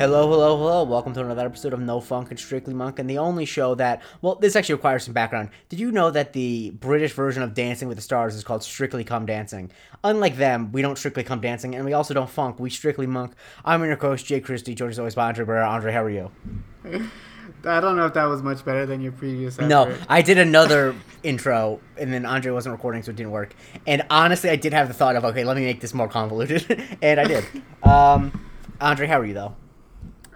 Hello, hello, hello. Welcome to another episode of No Funk and Strictly Monk, and the only show that, well, this actually requires some background. Did you know that the British version of Dancing with the Stars is called Strictly Come Dancing? Unlike them, we don't strictly come dancing, and we also don't funk. We strictly monk. I'm your host, Jake Christie, joined as always by Andre Barrera. Andre, how are you? I don't know if that was much better than your previous effort. No, I did another intro, and then Andre wasn't recording, so it didn't work. And honestly, I did have the thought of, okay, let me make this more convoluted, and I did. Um, Andre, how are you, though?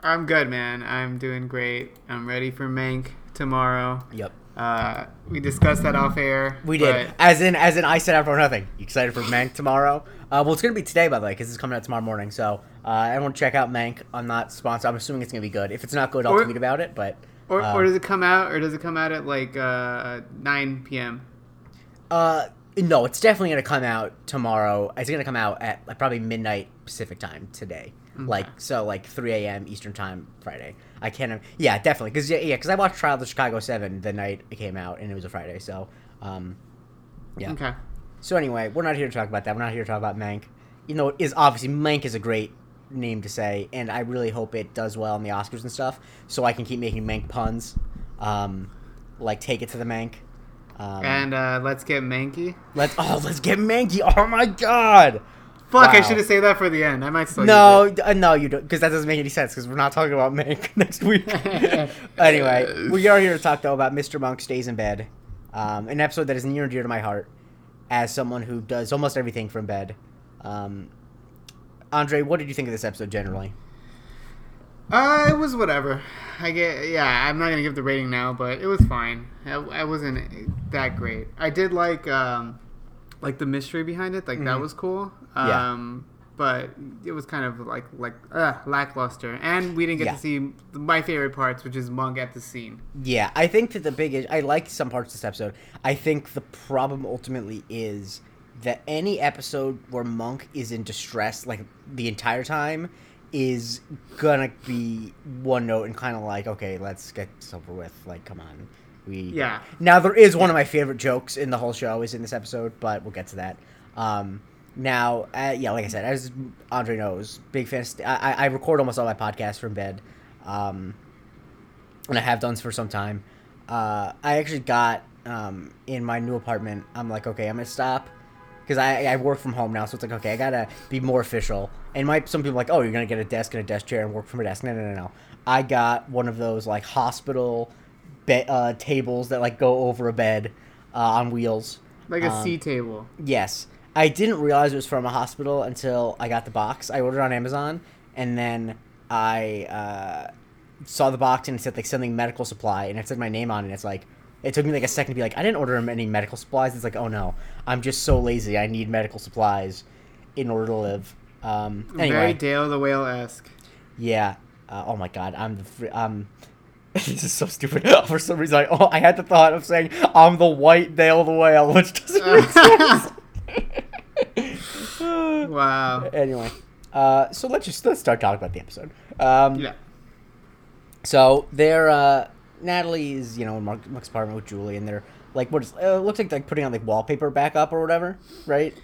I'm good, man. I'm doing great. I'm ready for Mank tomorrow. Yep. Uh, we discussed that off air. We did. As in, as in, I said after nothing. You excited for Mank tomorrow? Uh, well, it's gonna be today, by the way, because it's coming out tomorrow morning. So uh, everyone check out Mank. I'm not sponsored. I'm assuming it's gonna be good. If it's not good, I'll Or- tweet about it. But Or, or does it come out? Or does it come out at like uh, 9 p.m.? uh, no, it's definitely gonna come out tomorrow. It's gonna come out at like, probably midnight Pacific time today. Like so, like 3 a.m. Eastern time Friday. I can't. Yeah, definitely. Because yeah, yeah. Because I watched Trial of the Chicago Seven the night it came out, and it was a Friday. So, um, yeah. Okay. So anyway, we're not here to talk about that. We're not here to talk about Mank. You know, it is obviously Mank is a great name to say, and I really hope it does well in the Oscars and stuff, so I can keep making Mank puns, um, like take it to the Mank. Um, And uh, let's get Manky. let's oh let's get Manky. Oh my god. Fuck, I should have saved that for the end. I might still No, d- uh, no, you don't, because that doesn't make any sense. Because we're not talking about Mank next week. anyway, we are here to talk though about Mr. Monk stays in bed, um, an episode that is near and dear to my heart, as someone who does almost everything from bed. Um, Andre, what did you think of this episode generally? it. Uh, it was whatever. I get. Yeah, I'm not gonna give the rating now, but it was fine. I, I wasn't that great. I did like um, like the mystery behind it. Like that Mhm. was cool. Yeah. Um, but it was kind of like like uh, lackluster, and we didn't get Yeah. to see my favorite parts, which is Monk at the scene. Yeah, I think that the biggest I like some parts of this episode. I think the problem ultimately is that any episode where Monk is in distress like the entire time is gonna be one note and kind of like okay, let's get this over with. Like, come on, we Yeah. Now there is one of my favorite jokes in the whole show is in this episode, but we'll get to that. Um, now, uh, yeah, like I said, as Andre knows, big fan. Of st- I, I I record almost all my podcasts from bed. Um, and I have done for some time. Uh, I actually got um, in my new apartment. I'm like, okay, I'm gonna stop because I, I work from home now, so it's like, okay, I gotta be more official. And my some people are like, oh, you're gonna get a desk and a desk chair and work from a desk. No, no, no, no. I got one of those like hospital be- uh, tables that like go over a bed uh, on wheels. Like a Um, C table. Yes. I didn't realize it was from a hospital until I got the box. I ordered on Amazon, and then I uh, saw the box and it said like something medical supply, and it said my name on it. And it's like it took me like a second to be like, I didn't order any medical supplies. It's like, oh no, I'm just so lazy. I need medical supplies in order to live. Um, anyway, Very Dale the Whale esque. yeah. Uh, oh my god, I'm the fr- um. this is so stupid. For some reason, I, oh, I had the thought of saying I'm the white Dale the whale, which doesn't make sense. Wow. anyway, uh, so let's just let's start talking about the episode. Um, Yeah. So they're uh, Natalie is you know in Mark, Mark's apartment with Julie, and they're like what is uh, looks like like putting on like wallpaper back up or whatever, right?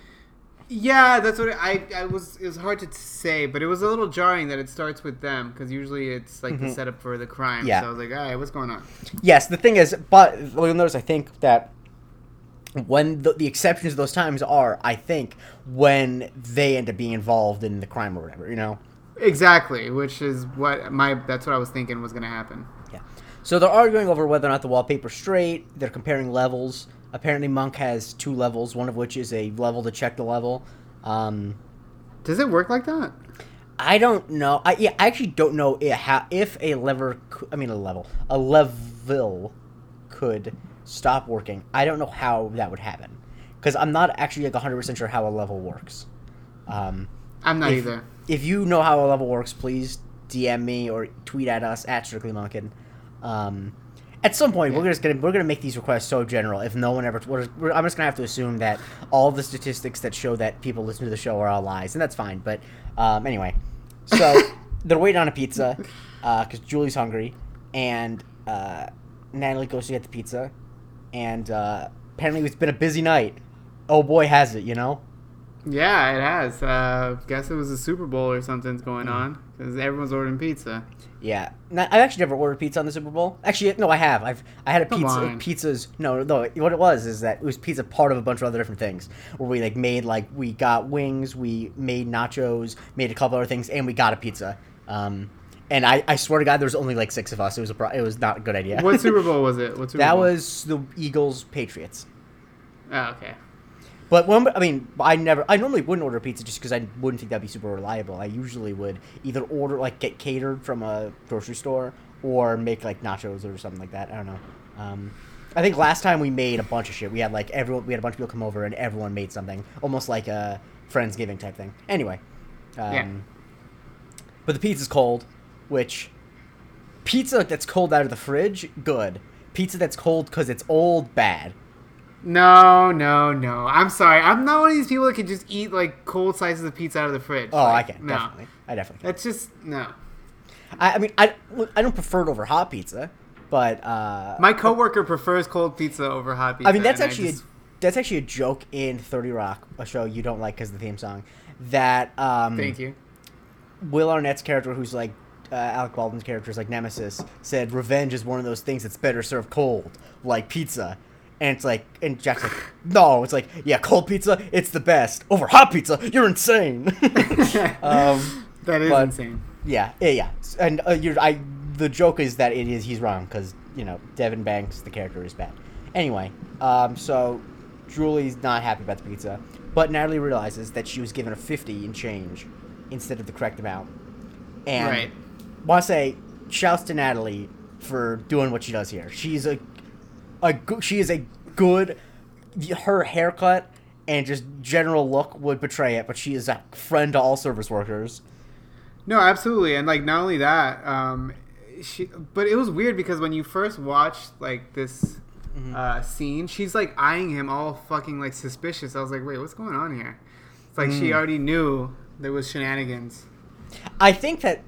Yeah, that's what it, I. I was. It was hard to say, but it was a little jarring that it starts with them because usually it's like the Mhm. setup for the crime. Yeah. So I was like, all right, what's going on? Yes, the thing is, but you'll notice I think that when the, the exceptions to those times are, I think when they end up being involved in the crime or whatever, you know. Exactly, which is what my. That's what I was thinking was going to happen. Yeah. So they're arguing over whether or not the wallpaper's straight. They're comparing levels. Apparently, Monk has two levels, one of which is a level to check the level. Um, Does it work like that? I don't know. I yeah, I actually don't know i- how if a lever. I mean, a level, a level could stop working. I don't know how that would happen because I'm not actually like 100 percent sure how a level works. Um, I'm not if, either. If you know how a level works, please DM me or tweet at us at Strictly Monkin. Um, at some point, we're just gonna we're gonna make these requests so general. If no one ever, we're, we're, I'm just gonna have to assume that all the statistics that show that people listen to the show are all lies, and that's fine. But um, anyway, so they're waiting on a pizza because Julie's hungry, and uh, Natalie goes to get the pizza, and uh, apparently it's been a busy night. Oh boy, has it! You know. Yeah, it has. Uh, guess it was a Super Bowl or something's going Hmm. on because everyone's ordering pizza. Yeah, I've actually never ordered pizza on the Super Bowl. Actually, no, I have. I've I had a Come pizza. on. Pizzas. No, no. What it was is that it was pizza part of a bunch of other different things. Where we like made like we got wings, we made nachos, made a couple other things, and we got a pizza. Um, and I, I swear to God, there was only like six of us. It was a pro- it was not a good idea. What Super Bowl was it? What Super that Bowl? was the Eagles Patriots. Oh, okay. But when I mean, I never. I normally wouldn't order pizza just because I wouldn't think that'd be super reliable. I usually would either order like get catered from a grocery store or make like nachos or something like that. I don't know. Um, I think last time we made a bunch of shit. We had like everyone. We had a bunch of people come over and everyone made something, almost like a friendsgiving type thing. Anyway, um, Yeah. But the pizza's cold, which pizza that's cold out of the fridge, good. Pizza that's cold because it's old, bad. No, no, no. I'm sorry. I'm not one of these people that can just eat like cold slices of pizza out of the fridge. Oh, I can No, definitely. I definitely. Can. that's just no. I, I mean, I, I don't prefer it over hot pizza, but uh, My coworker prefers cold pizza over hot pizza. I mean that's actually just- a, that's actually a joke in Thirty Rock, a show you don't like because of the theme song. That um, thank you. Will Arnett's character, who's like uh, Alec Baldwin's character, is like Nemesis, said revenge is one of those things that's better served cold, like pizza. And it's like, and Jack's like, no, it's like, yeah, cold pizza, it's the best. Over hot pizza, you're insane. um, That is but- insane. Yeah, yeah, yeah. And uh, you're, I, the joke is that it is he's wrong because you know Devin Banks, the character, is bad. Anyway, um, so Julie's not happy about the pizza, but Natalie realizes that she was given a fifty in change instead of the correct amount. And Right. Want to say, shouts to Natalie for doing what she does here. She's a, a she is a good. Her haircut and just general look would betray it, but she is a friend to all service workers. No, absolutely, and like not only that, um, she. But it was weird because when you first watched like this Mm-hmm. uh, scene, she's like eyeing him all fucking like suspicious. I was like, wait, what's going on here? It's like Mm. she already knew there was shenanigans. I think that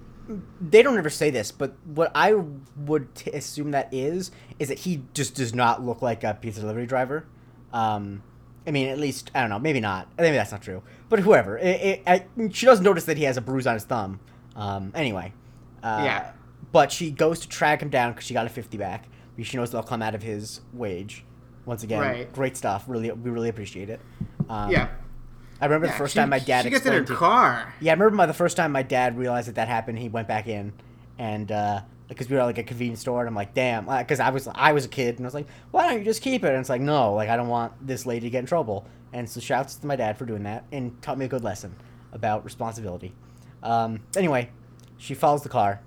they don't ever say this, but what I would t- assume that is is that he just does not look like a pizza delivery driver. Um, I mean, at least I don't know. Maybe not. Maybe that's not true. But whoever, it, it, I, she does notice that he has a bruise on his thumb. Um, anyway, uh, Yeah. But she goes to track him down because she got a fifty back. because She knows they'll come out of his wage. Once again, Right. great stuff. Really, we really appreciate it. Um, yeah, I remember Yeah, the first she- time my dad She gets in her to- car. yeah, I remember my, the first time my dad realized that that happened. He went back in, and because we were at like a convenience store, and I'm like, damn, because I was I was a kid, and I was like, why don't you just keep it? And it's like, no, like I don't want this lady to get in trouble. And so shouts to my dad for doing that, and taught me a good lesson about responsibility. Um, anyway, she follows the car,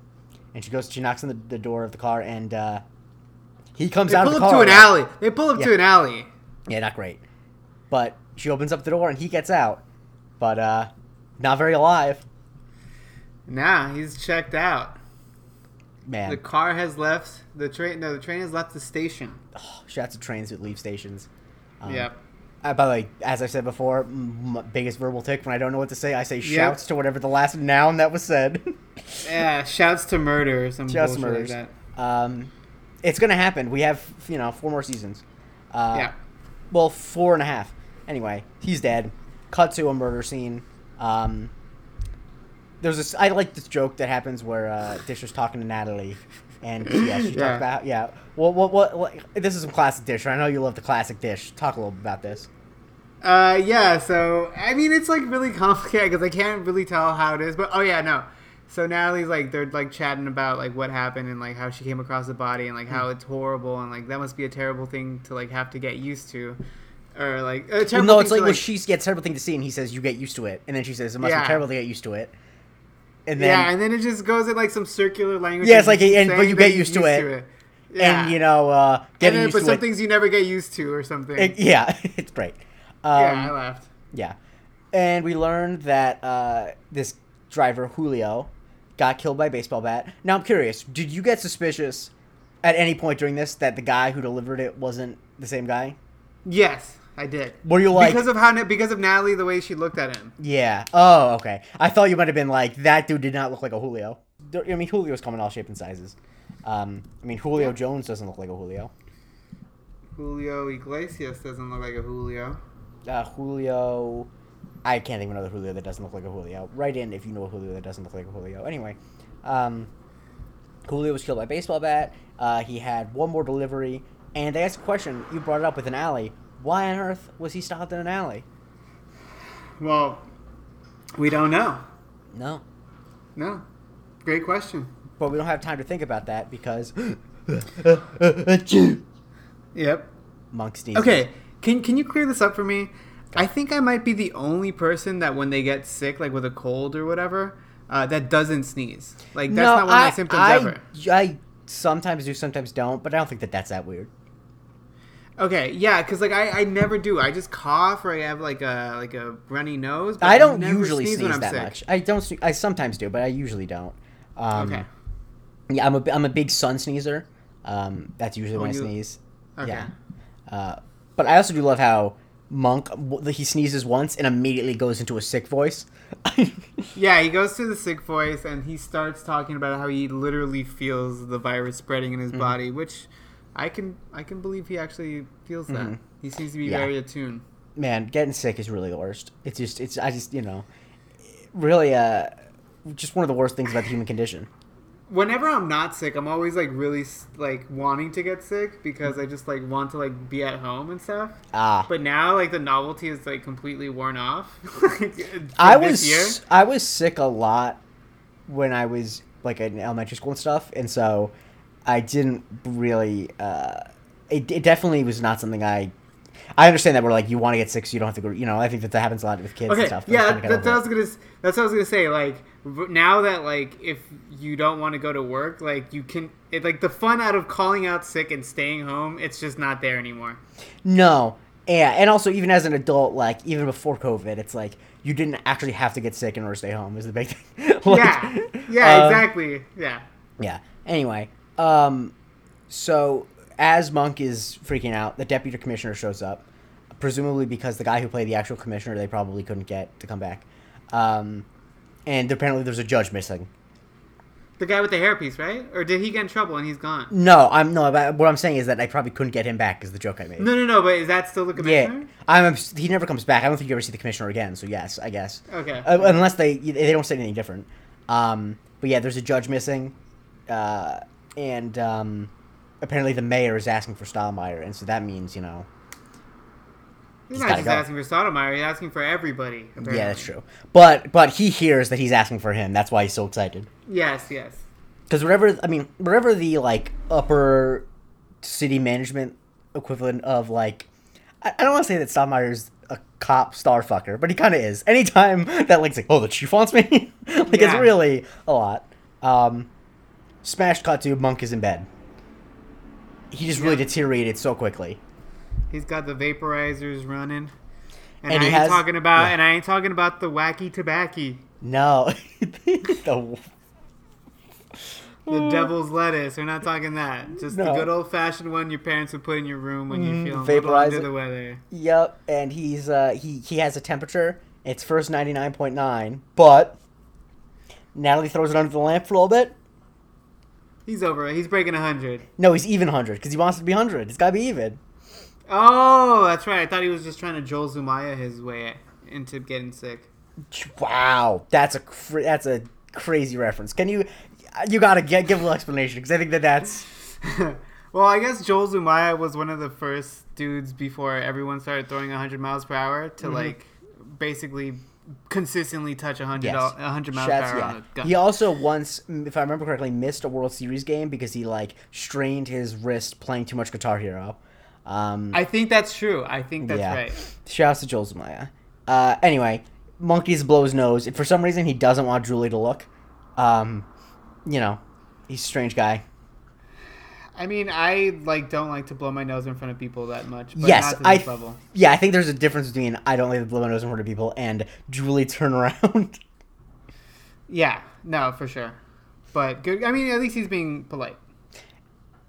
and she goes, she knocks on the, the door of the car, and uh, he comes They out pull of up the to car. an alley. They pull up Yeah. to an alley. Yeah, not great. But she opens up the door, and he gets out, but uh, not very alive. Nah, he's checked out. Man, The car has left the train. No, the train has left the station. Oh, Shouts to trains that leave stations. Um, yep. Uh, by the way, as I said before, m- m- biggest verbal tick when I don't know what to say, I say Yep. shouts to whatever the last noun that was said. Yeah. Shouts to murder or some Shouts bullshit like that. um, it's gonna happen. We have you know four more seasons. Uh, yeah. Well, four and a half. Anyway, he's dead. Cut to a murder scene. Um, there's this. I like this joke that happens where uh, Dish was talking to Natalie, and yeah, she Yeah. talked about yeah. Well, what, what, what? This is some classic Dish. I know you love the classic Dish. Talk a little about this. Uh, yeah. So I mean, it's like really complicated because I can't really tell how it is. But oh yeah, no. So Natalie's like they're like chatting about like what happened and like how she came across the body and like how it's horrible and like that must be a terrible thing to like have to get used to, or like a Well, no, it's to, like, well, she gets terrible thing to see, and he says you get used to it, and then she says it must Yeah. be terrible to get used to it, and then yeah, and then it just goes in like some circular language. Yeah, it's like, and- but you get used to it. Yeah. and you know uh, getting then, used but to some it. things you never get used to or something. it- yeah, it's great. Um, yeah, I laughed. Yeah. And we learned that uh, this driver, Julio, got killed by a baseball bat. Now, I'm curious, did you get suspicious at any point during this that the guy who delivered it wasn't the same guy? Yes, I did. Were you like, because of how because of Natalie, the way she looked at him. yeah. Oh, okay. I thought you might have been like, that dude did not look like a Julio. I mean, Julio's come in all shapes and sizes. Um, I mean, Julio Jones doesn't look like a Julio. Julio Iglesias doesn't look like a Julio. Uh, Julio. I can't think of another Julio that doesn't look like a Julio. Write in if you know a Julio that doesn't look like a Julio. Anyway, um, Julio was killed by a baseball bat. Uh, he had one more delivery, and they asked a question. You brought it up with an alley. Why on earth was he stopped in an alley? Well, we don't know. No, No. Great question. but we don't have time to think about that because Yep. Monk sneezes. Okay. Can can you clear this up for me? I think I might be the only person that when they get sick, like with a cold or whatever, uh, that doesn't sneeze. Like that's not one of my symptoms I, ever. I sometimes do, sometimes don't, but I don't think that that's that weird. Okay, yeah, because like I, I never do. I just cough or I have like a like a runny nose. But I don't never usually sneeze sneeze, that sick. much. I don't. I sometimes do, but I usually don't. Um, Okay. Yeah, I'm a I'm a big sun sneezer. Um, that's usually when Oh, I sneeze. Okay. Yeah. Uh, but I also do love how Monk he sneezes once and immediately goes into a sick voice. Yeah, he goes to the sick voice and he starts talking about how he literally feels the virus spreading in his Mm-hmm. body, which I can I can believe he actually feels that. Mhm. He seems to be Yeah. very attuned. Man, getting sick is really the worst. It's just it's I just you know, really uh, just one of the worst things about the human condition. Whenever I'm not sick, I'm always like really like wanting to get sick because I just like want to like be at home and stuff. Ah. But now like the novelty is like completely worn off. I was year. I was sick a lot when I was like in elementary school and stuff, and so I didn't really. Uh, it, it definitely was not something I. I understand that we're like you want to get sick, so you don't have to go. You know, I think that that happens a lot with kids and Okay, stuff. yeah, that, that was gonna. That's what I was gonna say. Like now that like if you don't want to go to work, like you can. It like the fun out of calling out sick and staying home. It's just not there anymore. No, yeah, and also even as an adult, like even before COVID, it's like you didn't actually have to get sick in order to stay home. Is the big thing. Like, yeah, yeah, um, exactly. Yeah. Yeah. Anyway, um, so as Monk is freaking out, the deputy commissioner shows up, presumably because the guy who played the actual commissioner they probably couldn't get to come back, um, and apparently there's a judge missing. The guy with the hairpiece, right? Or did he get in trouble and he's gone? No, I'm no. But what I'm saying is that I probably couldn't get him back. Is the joke I made? No, no, no. But is that still the commissioner? yeah. I'm. He never comes back. I don't think you ever see the commissioner again. So yes, I guess. Okay. Uh, unless they they don't say anything different. Um, but yeah, there's a judge missing, uh, and um, apparently the mayor is asking for Stottlemeyer, and so that means you know. he's he's not just go. asking for Stottlemeyer. He's asking for everybody. apparently. Yeah, that's true. But but he hears that he's asking for him. That's why he's so excited. Yes, yes. Because whatever I mean, whatever the like upper city management equivalent of like, I, I don't want to say that Stottlemeyer's a cop star fucker, but he kind of is. Anytime that like, like, oh, the chief wants me, like it's really a lot. Um, smash cut to Monk is in bed. He just really Yeah. deteriorated so quickly. He's got the vaporizers running. And, And I ain't has- talking about yeah. and I ain't talking about the wacky tobacco. No, the The devil's lettuce. We're not talking that. Just the Mm. Good old fashioned one your parents would put in your room when Mm, you feel feeling a little vaporize under the weather. Yep, and he's uh he he has a temperature. It's first ninety nine point nine, but Natalie throws it under the lamp for a little bit. He's over it. He's breaking hundred. No, he's even hundred because he wants to be hundred. It's got to be even. Oh, that's right. I thought he was just trying to Joel Zumaya his way into getting sick. Wow, that's a cra- that's a crazy reference. Can you you gotta get give a little explanation because I think that that's well, I guess Joel Zumaya was one of the first dudes before everyone started throwing 100 miles per hour to Mhm. like basically consistently touch 100, yes, 100 miles Shots, per hour yeah. on a gun. He also once, if I remember correctly, missed a World Series game because he like strained his wrist playing too much Guitar Hero. Um, I think that's true. I think that's Yeah. right. Shouts to Joel Zumaya. Uh, anyway, Monkeys blow his nose. And for some reason, he doesn't want Julie to look. Um, you know, he's a strange guy. I mean, I like don't like to blow my nose in front of people that much. But yes, not to I. level. Yeah, I think there's a difference between I don't like to blow my nose in front of people and Julie turn around. Yeah, no, for sure. But good. I mean, at least he's being polite.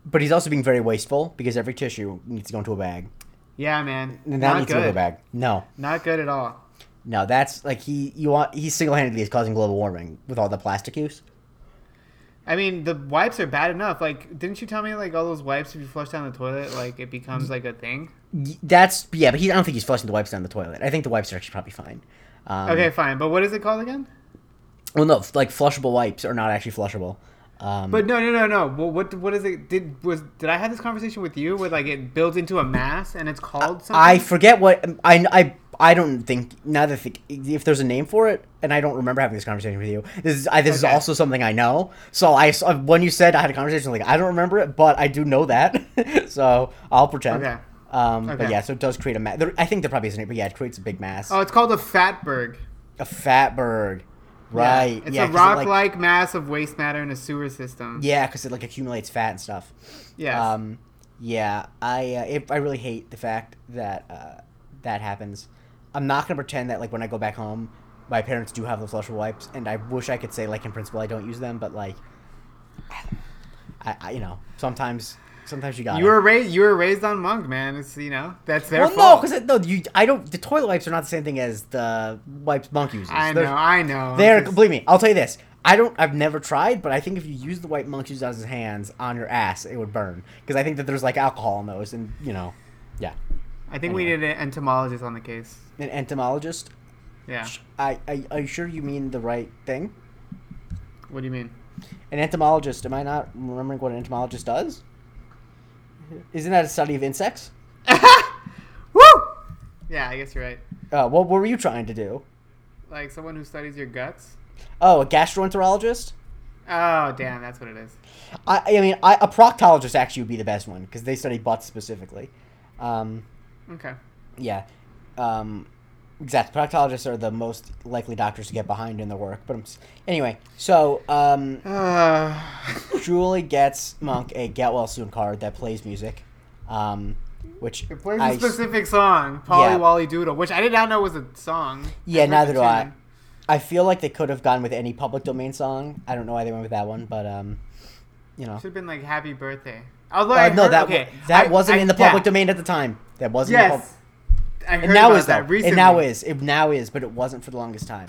but he's also being very wasteful because every tissue needs to go into a bag. Yeah, man. And that Not needs to go into a good. bag. No, Not good at all. no, that's like he. You want he single handedly is causing global warming with all the plastic use. I mean, the wipes are bad enough. Like, didn't you tell me like all those wipes if you flush down the toilet, like it becomes like a thing? That's yeah, but he. I don't think he's flushing the wipes down the toilet. I think the wipes are actually probably fine. Um, Okay, fine. But what is it called again? Well, no, like flushable wipes are not actually flushable. Um, But no, no, no, no. Well, what what is it? Did was did I have this conversation with you where like it builds into a mass and it's called something? I forget what I, I I don't think now that think if there's a name for it, and I don't remember having this conversation with you. This is I, this Okay. is also something I know. So I when you said I had a conversation, like I don't remember it, but I do know that. so I'll pretend. Okay. Um, But yeah, so it does create a mass. I think there probably is a name, but yeah, it creates a big mass. oh, it's called a fatberg. A fatberg, right? It's yeah, a rock-like like, mass of waste matter in a sewer system. yeah, because it like accumulates fat and stuff. Yeah. Um, yeah, I uh, it, I really hate the fact that uh, that happens. I'm not gonna pretend that like when I go back home, my parents do have the flushable wipes, and I wish I could say like in principle I don't use them, but like, I, I you know sometimes sometimes you got. you were raised. You were raised on monk, man. It's you know that's their well, no, because no, you I don't. The toilet wipes are not the same thing as the wipes monk uses. I They're- know. I know. They're Just- believe me. I'll tell you this. I don't. I've never tried, but I think if you use the white monk uses on his hands on your ass, it would burn. Because I think that there's like alcohol in those, and you know, yeah. I think we need an entomologist on the case. An entomologist. Yeah. I, I are you sure you mean the right thing? What do you mean? An entomologist. Am I not remembering what an entomologist does? Isn't that a study of insects? Woo! Yeah, I guess you're right. Uh, what were you trying to do? Like someone who studies your guts. Oh, a gastroenterologist. Oh, damn, that's what it is. I, I mean, I, a proctologist actually would be the best one because they study butts specifically. Um, Okay. yeah. Um, exactly. Proctologists are the most likely doctors to get behind in their work. But I'm, anyway, so um, Uh, Julie gets Monk a get well soon card that plays music, um, which it plays I a specific song, Polly Yeah. Wolly Doodle, which I did not know was a song. Yeah, neither do I. I feel like they could have gone with any public domain song. I don't know why they went with that one, but um, you know, Should have been like Happy Birthday. Although uh, I no, heard- that okay, that I- wasn't in the yeah. public domain at the time. That wasn't. in the pub- Yes. I heard and now about is though. that recently. It now is. It now is, but it wasn't for the longest time.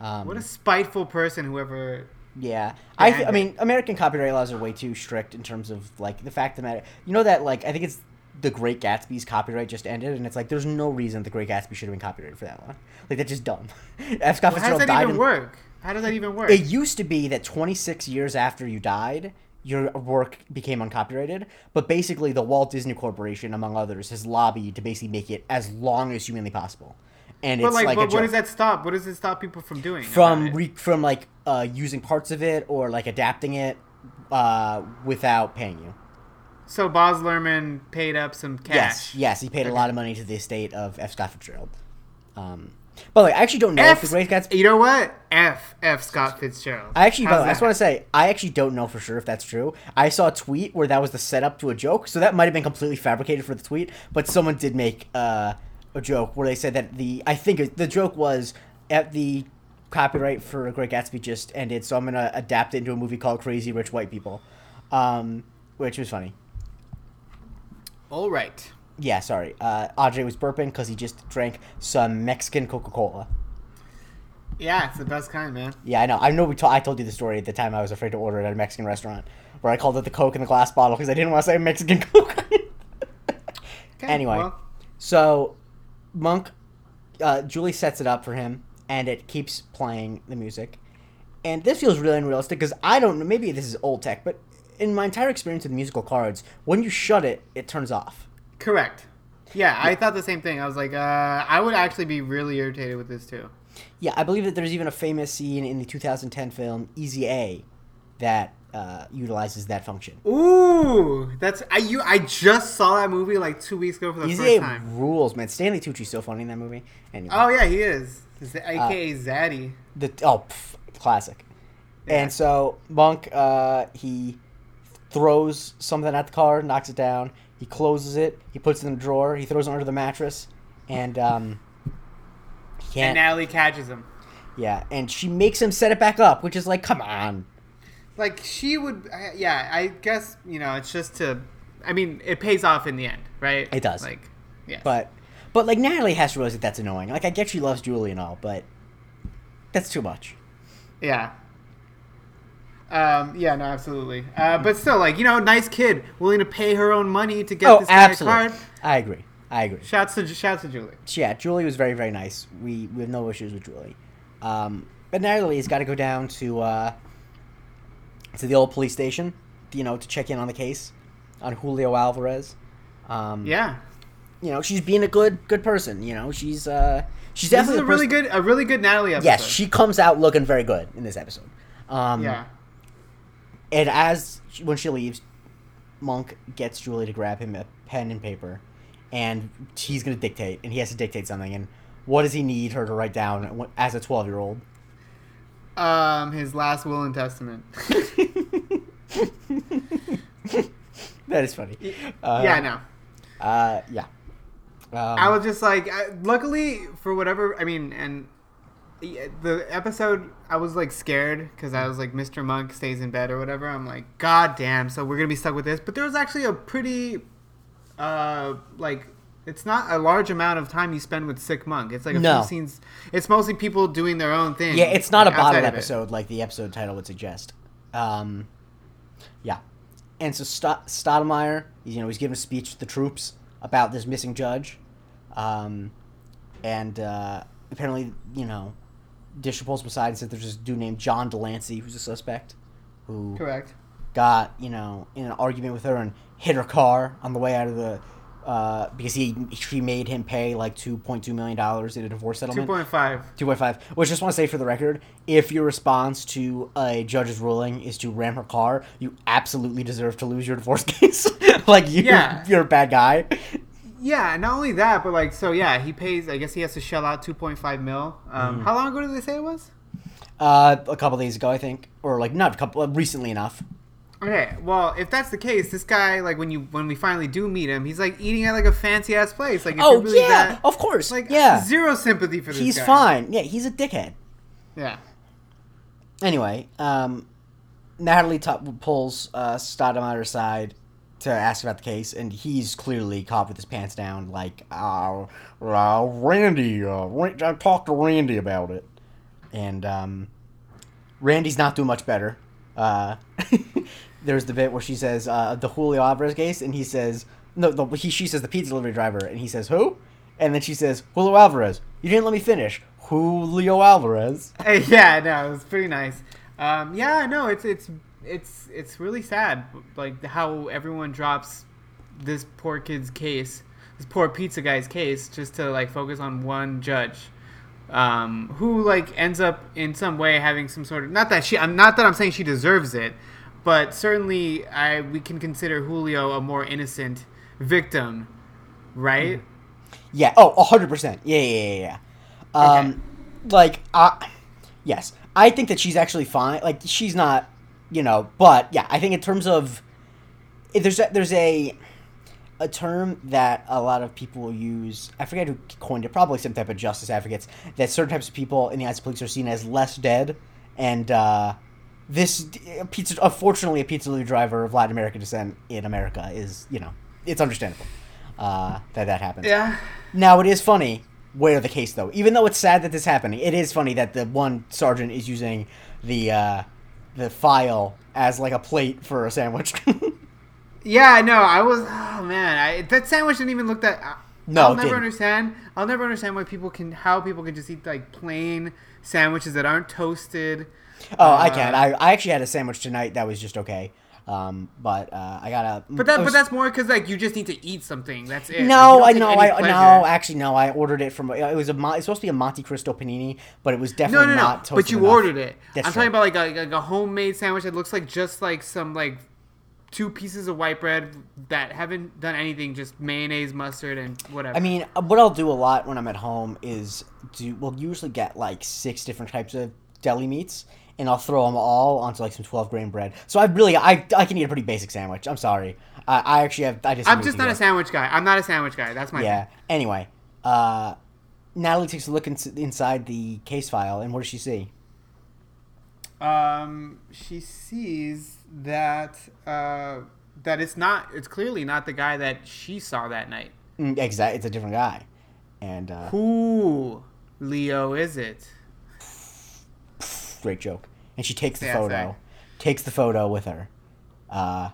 Um, What a spiteful person, whoever. Yeah, I, th- I mean, American copyright laws are way too strict in terms of like the fact of the matter. You know that like I think it's the Great Gatsby's copyright just ended, and it's like there's no reason the Great Gatsby should have been copyrighted for that long. Like that's just dumb. F. Scott Well, how does that died. even in- work? How does that even work? It used to be that 26 years after you died, your work became uncopyrighted. But basically, the Walt Disney Corporation, among others, has lobbied to basically make it as long as humanly possible. And but it's like, like, but what does that stop? What does it stop people from doing? from re- from like uh, using parts of it or like adapting it uh, without paying you. so Baz Luhrmann paid up some cash. Yes, yes, he paid a lot of money to the estate of F. Scott Fitzgerald. Um, by the way, I actually don't know F. if the Great Gatsby. You know what? F F Scott Fitzgerald. I actually, by the way, I just want to say, I actually don't know for sure if that's true. I saw a tweet where that was the setup to a joke, so that might have been completely fabricated for the tweet. But someone did make uh, a joke where they said that the I think it- the joke was at the copyright for Great Gatsby just ended, so I'm gonna adapt it into a movie called Crazy Rich White People, um, which was funny. All right. Yeah, sorry. Uh, Andre was burping because he just drank some Mexican Coca Cola. Yeah, it's the best kind, man. Yeah, I know. I know. We to- I told you the story at the time I was afraid to order it at a Mexican restaurant, where I called it the Coke in the glass bottle because I didn't want to say Mexican Coke. Okay, Anyway. well, so, Monk, uh, Julie sets it up for him, and it keeps playing the music. And this feels really unrealistic because I don't know. Maybe this is old tech, but in my entire experience with musical cards, when you shut it, it turns off. Correct. Yeah, I thought the same thing. I was like, uh, I would actually be really irritated with this too. Yeah, I believe that there's even a famous scene in the 2010 film Easy A that uh, utilizes that function. Ooh, that's I you. I just saw that movie like two weeks ago for the Easy first A time. rules, man. Stanley Tucci's so funny in that movie. Anyway, Oh yeah, he is. He's Uh, the AKA Zaddy. the oh, pff, classic. Yeah. And so Monk, uh, he throws something at the car, knocks it down. He closes it. He puts it in a drawer. He throws it under the mattress, and um, he And can't. Natalie catches him. yeah, and she makes him set it back up, which is like, come on. Like she would. Yeah, I guess you know it's just to. I mean, it pays off in the end, right? It does. Like, yeah. But, but like Natalie has to realize that that's annoying. Like I get she loves Julie and all, but that's too much. Yeah. Um, yeah, no, absolutely. Uh, but still, like, you know, nice kid, willing to pay her own money to get oh, this guy a absolutely. card. I agree. I agree. Shouts to shouts to Julie. Yeah, Julie was very very nice. We we have no issues with Julie. Um, but Natalie's got to go down to uh, to the old police station, you know, to check in on the case on Julio Alvarez. Um, Yeah, you know, she's being a good good person. You know, she's uh, she's this definitely is a really good a really good Natalie episode. Yes, she comes out looking very good in this episode. Um, Yeah. And as when she leaves, Monk gets Julie to grab him a pen and paper, and he's going to dictate, and he has to dictate something. And what does he need her to write down as a twelve-year-old? Um, his last will and testament. That is funny. Uh, yeah, I know. Uh, yeah. Um, I was just like, I, luckily for whatever. I mean, and the episode, I was like scared because I was like, Mr. Monk stays in bed or whatever. I'm like, God damn! So we're gonna be stuck with this. But there was actually a pretty, uh, like. It's not a large amount of time you spend with sick monk. It's like a No. few scenes. It's mostly people doing their own thing. yeah, it's not a bottle episode like the episode title would suggest. Um, yeah, and so St- Stottlemeyer, you know, he's giving a speech to the troops about this missing judge, um, and uh, apparently, you know, Disher pulls him aside and said there's this dude named John Delancey who's a suspect, who Correct. got you know in an argument with her and hit her car on the way out of the. Uh, because he she made him pay like two point two million dollars in a divorce settlement. point five. 2.5. Which I just want to say for the record, if your response to a judge's ruling is to ram her car, you absolutely deserve to lose your divorce case. like you, Yeah. you're a bad guy. Yeah, not only that, but like, so yeah, he pays. I guess he has to shell out two point five mil. Um, Mm-hmm. How long ago did they say it was? Uh, a couple days ago, I think, or like not a couple, uh, recently enough. Okay, well, if that's the case, this guy, like, when you when we finally do meet him, he's like eating at like a fancy ass place. Like, if Oh really yeah, that, of course. like, yeah, zero sympathy for this he's guy. fine. Yeah, he's a dickhead. Yeah, Anyway, um, Natalie t- pulls uh, Stottlemeyer aside to ask about the case, and he's clearly caught with his pants down, like, uh, uh, Randy, uh, I talked to Randy about it. And um, Randy's not doing much better. Uh, there's the bit where she says uh, the Julio Alvarez case, and he says, no, the, he, she says the pizza delivery driver, and he says, who? And then she says, Julio Alvarez. You didn't let me finish. Julio Alvarez. Yeah, no, it was pretty nice. Um, yeah, no, it's it's it's it's really sad, like how everyone drops this poor kid's case, this poor pizza guy's case, just to like focus on one judge, um, who like ends up in some way having some sort of not that she, I'm not that I'm saying she deserves it, but certainly I we can consider Julio a more innocent victim, right? Yeah. Oh, hundred percent. Yeah, yeah, yeah, yeah. Um, like, uh, yes, I think that she's actually fine. Like, she's not, you know, but yeah, I think in terms of there's a, there's a a term that a lot of people use. I forget who coined it. Probably some type of justice advocates. That certain types of people in the eyes of police are seen as less dead, and uh, this pizza, unfortunately, a pizza delivery driver of Latin American descent in America is, you know, it's understandable uh, that that happens. Yeah. Now it is funny where the case though. Even though it's sad that this is happening, it is funny that the one sergeant is using the uh, the file as like a plate for a sandwich. Yeah, no, I was. Oh man, I, that sandwich didn't even look that. I- No, I'll never didn't. understand. I'll never understand why people can, how people can just eat like plain sandwiches that aren't toasted. oh, I Uh, can't. I, I actually had a sandwich tonight that was just okay. Um, but uh, I got a. But that, was- but that's more because like you just need to eat something. That's it. No, I Like, you know. I any no. Actually, no. I ordered it from. It was a. It's supposed to be a Monte Cristo panini, but it was definitely no, no. not toasted But you enough. ordered it. That's I'm talking about like a, like a homemade sandwich that looks like just like some like two pieces of white bread that haven't done anything, just mayonnaise, mustard, and whatever. I mean, uh, what I'll do a lot when I'm at home is do. We'll usually get like six different types of deli meats, and I'll throw them all onto like some 12 grain bread. So I really, I, I can eat a pretty basic sandwich. I'm sorry. I, I actually have. I just. I'm just not a sandwich guy. I'm not a sandwich guy. That's my Yeah. Anyway, uh, Natalie takes a look ins- inside the case file, and what does she see? um, she sees that uh, that it's not. It's clearly not the guy that she saw that night. Mm, exactly. It's a different guy, and uh, Who, Leo, is it? Great joke. And she takes the Yeah, photo, takes the photo with her, uh,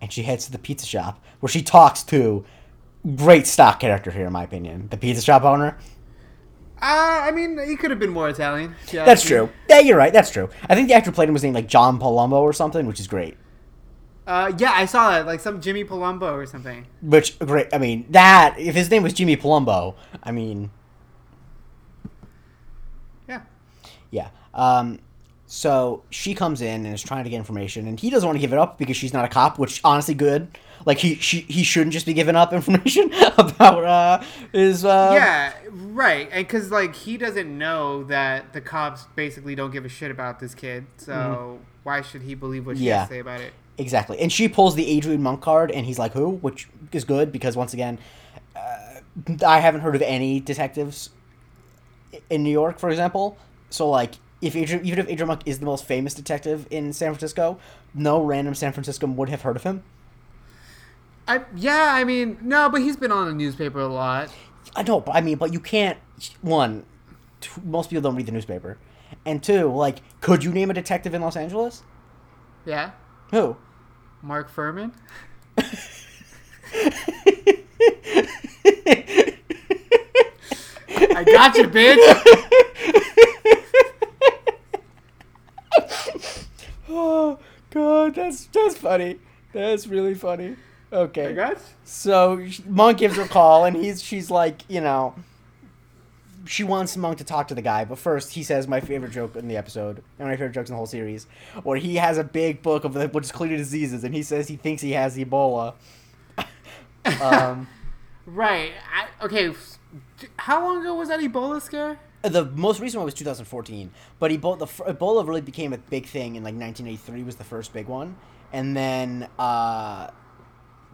and she heads to the pizza shop where she talks to great stock character here, in my opinion. The pizza shop owner. Uh, I mean, he could have been more Italian. Yeah, That's true. Yeah, you're right. That's true. I think the actor played him was named like John Palumbo or something, which is great. Uh, yeah, I saw that, like some Jimmy Palumbo or something. Which great. I mean, that if his name was Jimmy Palumbo, I mean, Yeah. yeah. Um, so she comes in and is trying to get information, and he doesn't want to give it up because she's not a cop. Which honestly, good. Like he she, he shouldn't just be giving up information about uh his uh yeah, right. And because like he doesn't know that the cops basically don't give a shit about this kid, so why should he believe what she Mm-hmm. Yeah. has to say about it? Exactly. And she pulls the Adrian Monk card, and he's like, who? Which is good because, once again, uh, I haven't heard of any detectives in New York, for example. So, like, if Adrian, even if Adrian Monk is the most famous detective in San Francisco, no random San Franciscan would have heard of him. I yeah, I mean no, but he's been on the newspaper a lot. I know, but I mean, but you can't. One, t- most people don't read the newspaper. And two, like, could you name a detective in Los Angeles? Yeah, Who? Mark Fuhrman. I got you, bitch. Oh god, that's that's funny. That's really funny. Okay. got you. So Monk gives her a call, and he's she's like, you know, she wants Monk to talk to the guy, but first he says my favorite joke in the episode, and my favorite jokes in the whole series, where he has a big book of the, which is clearly diseases, and he says he thinks he has Ebola. um, Right. I, okay. How long ago was that Ebola scare? The most recent one was 2014, but Ebola, the, Ebola really became a big thing in like 1983 was the first big one, and then uh,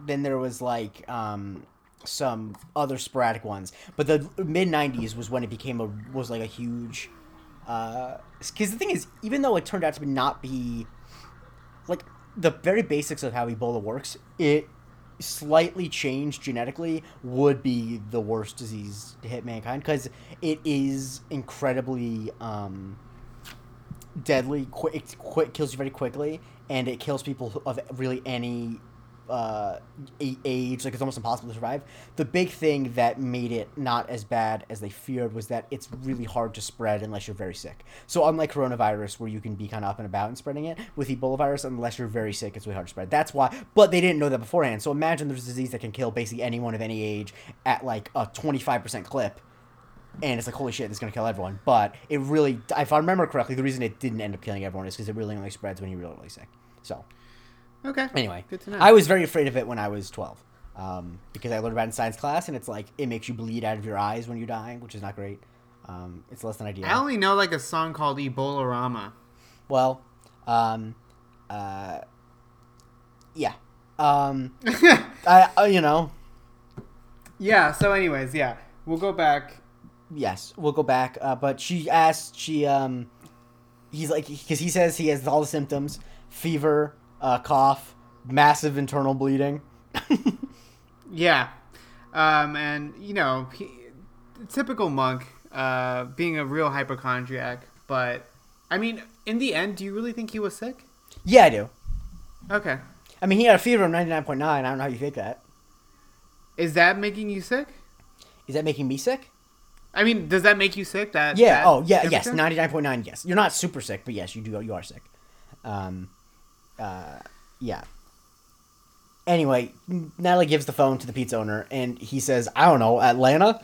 then there was like um, some other sporadic ones, but the mid 90s was when it became a was like a huge. Because the thing is, even though it turned out to not be like the very basics of how Ebola works, it slightly changed genetically would be the worst disease to hit mankind because it is incredibly um, deadly. It quick kills you very quickly, and it kills people of really any uh, age. Like it's almost impossible to survive. The big thing that made it not as bad as they feared was that it's really hard to spread unless you're very sick. So unlike coronavirus, where you can be kind of up and about and spreading it, with Ebola virus, unless you're very sick, it's really hard to spread. That's why. But they didn't know that beforehand. So imagine there's a disease that can kill basically anyone of any age at like a 25% clip and it's like holy shit, is gonna kill everyone. But it really, if I remember correctly, the reason it didn't end up killing everyone is because it really only spreads when you're really, really sick. So Okay. anyway, Good to know. I was very afraid of it when I was 12 um, because I learned about it in science class, and it's like it makes you bleed out of your eyes when you're dying, which is not great. Um, it's less than ideal. I only know like a song called Ebola Rama. Well, um, uh, yeah. Um, I, uh, you know, Yeah. So, anyways, yeah, we'll go back. yes, we'll go back. Uh, but she asked, she, um, he's like, because he says he has all the symptoms fever, uh, cough, massive internal bleeding. Yeah. Um, and you know, he, typical monk, uh, being a real hypochondriac. But I mean, in the end, do you really think he was sick? yeah, I do. Okay. I mean, he had a fever of 99.9. I don't know how you fake that. Is that making you sick? Is that making me sick? I mean, does that make you sick? That Yeah. that Oh, yeah. Yes. Ninety nine point nine. Yes. You're not super sick, but yes, you do. You are sick. Um. Uh. Yeah. Anyway, Natalie gives the phone to the pizza owner, and he says, "I don't know, Atlanta."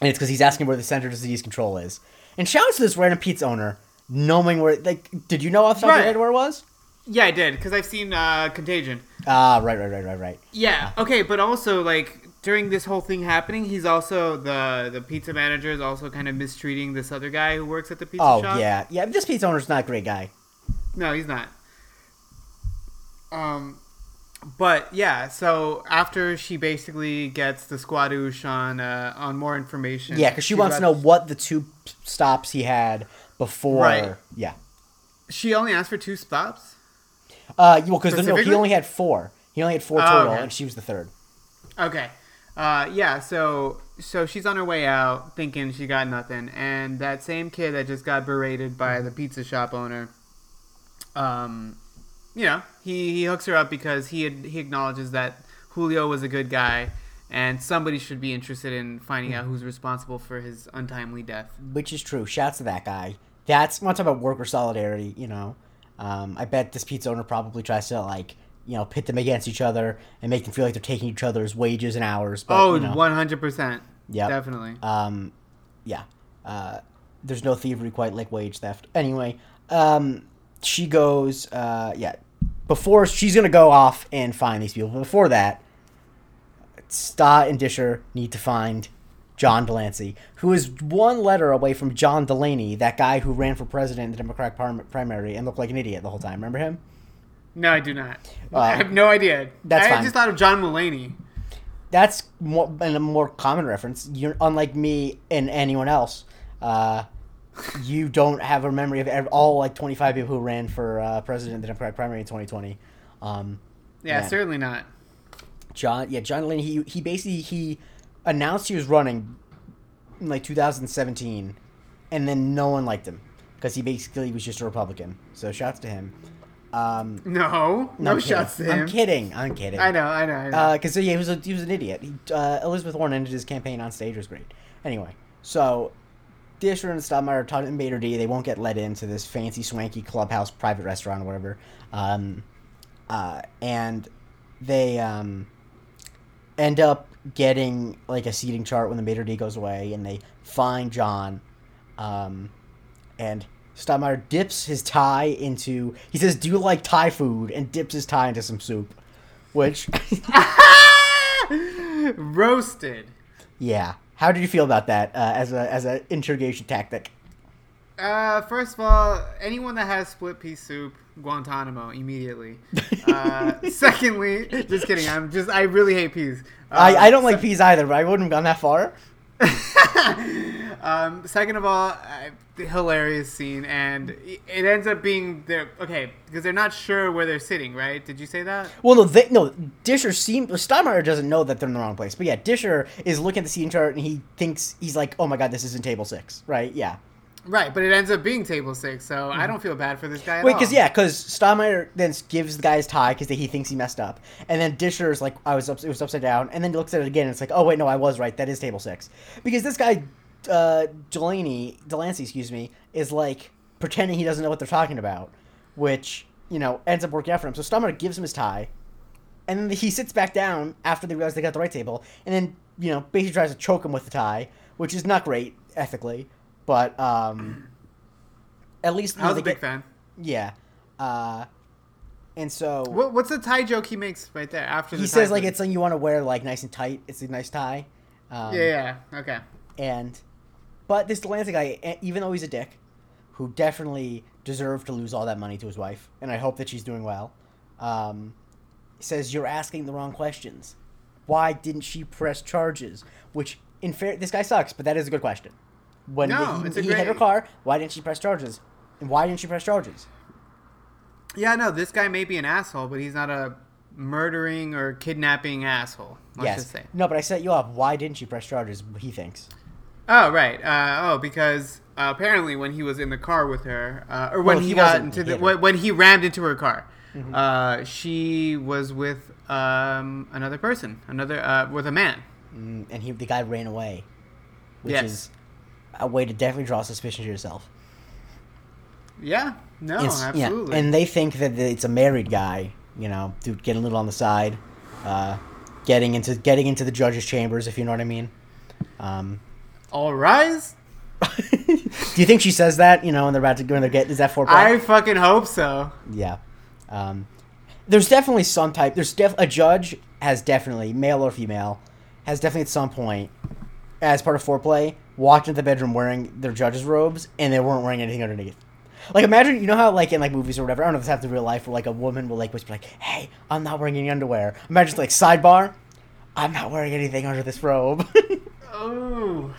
And it's because he's asking where the Center for Disease Control is. And shout out to this random pizza owner, knowing where. Like, did you know off the top of your head where it was? Yeah, I did because I've seen uh, Contagion. Ah, right, right, right, right, right. Yeah. Okay, but also like during this whole thing happening, he's also the the pizza manager is also kind of mistreating this other guy who works at the pizza Oh shop. yeah, yeah. This pizza owner's not a great guy. No, he's not. Um, but yeah. So after she basically gets the squadoosh on uh, on more information. Yeah, because she she's wants to know what the two stops he had before. Right. Yeah. She only asked for two stops. Uh, well, because no, he only had four. He only had four total, okay. and she was the third. Okay. Uh, yeah. So so she's on her way out, thinking she got nothing, and that same kid that just got berated by the pizza shop owner. Um, you know, he, he hooks her up because he had, he acknowledges that Julio was a good guy, and somebody should be interested in finding out who's responsible for his untimely death. which is true. Shouts to that guy. That's want to talk about worker solidarity. You know, um, I bet this pizza owner probably tries to like you know pit them against each other and make them feel like they're taking each other's wages and hours. But, oh, 100%. Yeah, Definitely. um, yeah. Uh, there's no thievery quite like wage theft. Anyway, um, she goes. Uh, yeah. Before she's gonna go off and find these people. But before that, Stott and Disher need to find John Delancey, who is one letter away from John Delaney, that guy who ran for president in the Democratic primary and looked like an idiot the whole time. Remember him? No, I do not. Uh, I have no idea. that's I fine. just thought of John Mulaney. That's more and a more common reference. You're unlike me and anyone else. Uh, you don't have a memory of all like 25 people who ran for uh, president in the Democratic primary in 2020. Um, Yeah, Yeah. certainly not. John, yeah, John Delaney. He he basically he announced he was running in like 2017, and then no one liked him because he basically was just a Republican. So shouts to him. Um, No, no, shots to him. I'm kidding. I'm kidding. I know, I know, I know. Because yeah, he was a, he was an idiot. He, uh, Elizabeth Warren ended his campaign on stage. It was great. Anyway, so Disher and Stottlemeyer are to maître d'. They won't get let into this fancy, swanky clubhouse, private restaurant, or whatever. Um, uh, and they um, end up getting like a seating chart when the maître d' goes away, and they find John. Um, and Stottlemeyer dips his tie into. He says, "Do you like Thai food?" and dips his tie into some soup, which. Roasted. Yeah. How did you feel about that uh, as a as an interrogation tactic? Uh, first of all, anyone that has split pea soup, Guantanamo immediately. Uh, secondly, just kidding. I'm just I really hate peas. I, Um, I don't like peas either, but I wouldn't have gone that far. um, second of all, uh, the hilarious scene, and it ends up being their okay because they're not sure where they're sitting. Right? Did you say that? Well, no, they, no. Disher seems Stottlemeyer doesn't know that they're in the wrong place, but yeah, Disher is looking at the seating chart and he thinks he's like, "Oh my god, this isn't table six, right?" Yeah. Right, but it ends up being table six, so I don't feel bad for this guy. At Mm-hmm. Wait, because yeah, because Stottlemeyer then gives the guy his tie because he thinks he messed up, and then Disher is like, "I was up, it was upside down," and then he looks at it again and it's like, "Oh wait, no, I was right. That is table six. because this guy, uh, Delaney, Delancey, excuse me, is like pretending he doesn't know what they're talking about, which you know ends up working out for him. So Stottlemeyer gives him his tie, and then he sits back down after they realize they got the right table, and then you know basically tries to choke him with the tie, which is not great ethically, but um, at least I was a big get- fan. yeah. Uh, and so What, what's the tie joke he makes right there after? he says like joke? it's something you want to wear like nice and tight. It's a nice tie. Um, Yeah, yeah, okay. And but this Delancey guy, even though he's a dick, who definitely deserved to lose all that money to his wife, and I hope that she's doing well, um, says you're asking the wrong questions. Why didn't she press charges? Which, in fair, this guy sucks, but that is a good question. When No, he, it's a he hit her car, why didn't she press charges? And why didn't she press charges? Yeah, no, this guy may be an asshole, but he's not a murdering or kidnapping asshole. Let's yes. just say. No, but I set you up. Why didn't she press charges? He thinks. Oh right. Uh, oh, because uh, apparently when he was in the car with her, uh, or when Well, he, he got into the when, when he rammed into her car, Mm-hmm. uh, she was with um, another person, another uh, with a man. Mm, and he, the guy ran away, which Yes. is a way to definitely draw suspicion to yourself. Yeah. No, It's- yeah, absolutely. and they think that it's a married guy, you know, dude, getting a little on the side, uh, getting into getting into the judge's chambers, if you know what I mean. Um, All rise. do you think she says that? You know, when they're about to go, when they're getting is that foreplay? I fucking hope so. Yeah. Um, there's definitely some type. There's def a judge has definitely male or female has definitely at some point as part of foreplay walked into the bedroom wearing their judge's robes and they weren't wearing anything underneath. Like imagine you know how like in like movies or whatever I don't know if this happens in real life where like a woman will like whisper like hey I'm not wearing any underwear. Imagine like sidebar I'm not wearing anything under this robe. Oh.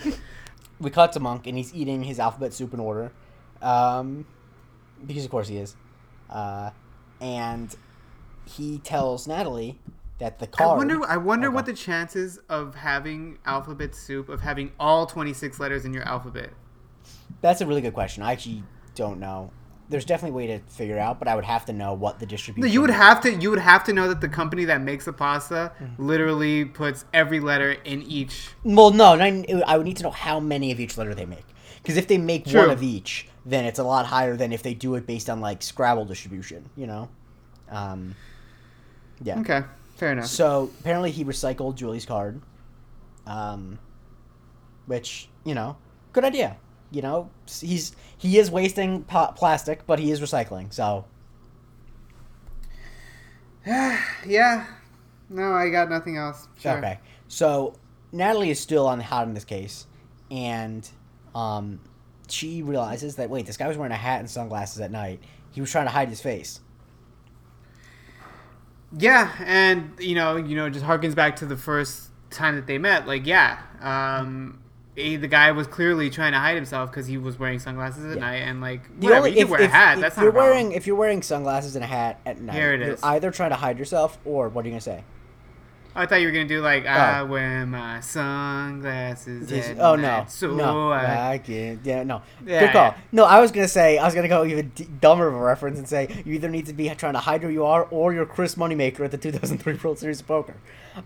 we cut to Monk and he's eating his alphabet soup in order, um, because of course he is, uh, and he tells Natalie that the I wonder. I wonder Okay. what the chances of having alphabet soup of having all twenty six letters in your alphabet. That's a really good question. I actually don't know. There's definitely a way to figure out, but I would have to know what the No, distribution. you would have to. You would have to know that the company that makes the pasta Mm-hmm. literally puts every letter in each. Well, no, I would need to know how many of each letter they make. Because if they make True. one of each, then it's a lot higher than if they do it based on like Scrabble distribution. You know. Um, yeah. Okay, fair enough. So apparently he recycled Julie's card, um, which you know, good idea. You know, he's he is wasting plastic, but he is recycling. So yeah. No, I got nothing else. Sure. okay, so Natalie is still on the hot in this case, and um, she realizes that wait, this guy was wearing a hat and sunglasses at night. He was trying to hide his face. Yeah, and you know, you know, just harkens back to the first time that they met. Like, yeah, um, eh, the guy was clearly trying to hide himself because he was wearing sunglasses at Yeah. night, and like, whatever, only- you can if, wear if- a hat. if That's not you're wearing if you're wearing sunglasses and a hat at night. Here it you're either trying to hide yourself or what are you gonna say? I thought you were gonna do like, Oh. I wear my sunglasses. Just- at oh no, night, so no, I... I can't. Yeah, no. Yeah, Good call. yeah. No, I was gonna say I was gonna go even d- dumber of a reference and say you either need to be trying to hide who you are or you're Chris Moneymaker at the 2003 World Series of Poker.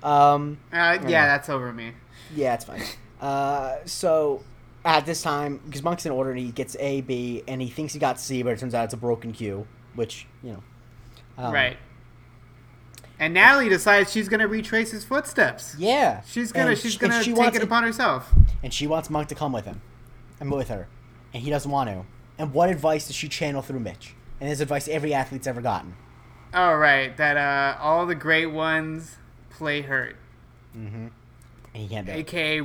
Um, Uh, yeah, that's over me. yeah, it's fine. Uh, so at this time, because Monk's in order, and he gets A, B, and he thinks he got C, but it turns out it's a broken Q, which you know. um, right. And Natalie decides she's gonna retrace his footsteps. Yeah. She's gonna And she's gonna she take wants it upon herself. and she wants Monk to come with him, and with her, and he doesn't want to. And what advice does she channel through Mitch? And his advice every athlete's ever gotten. All right, that uh, all the great ones play hurt. And he can't do it. aka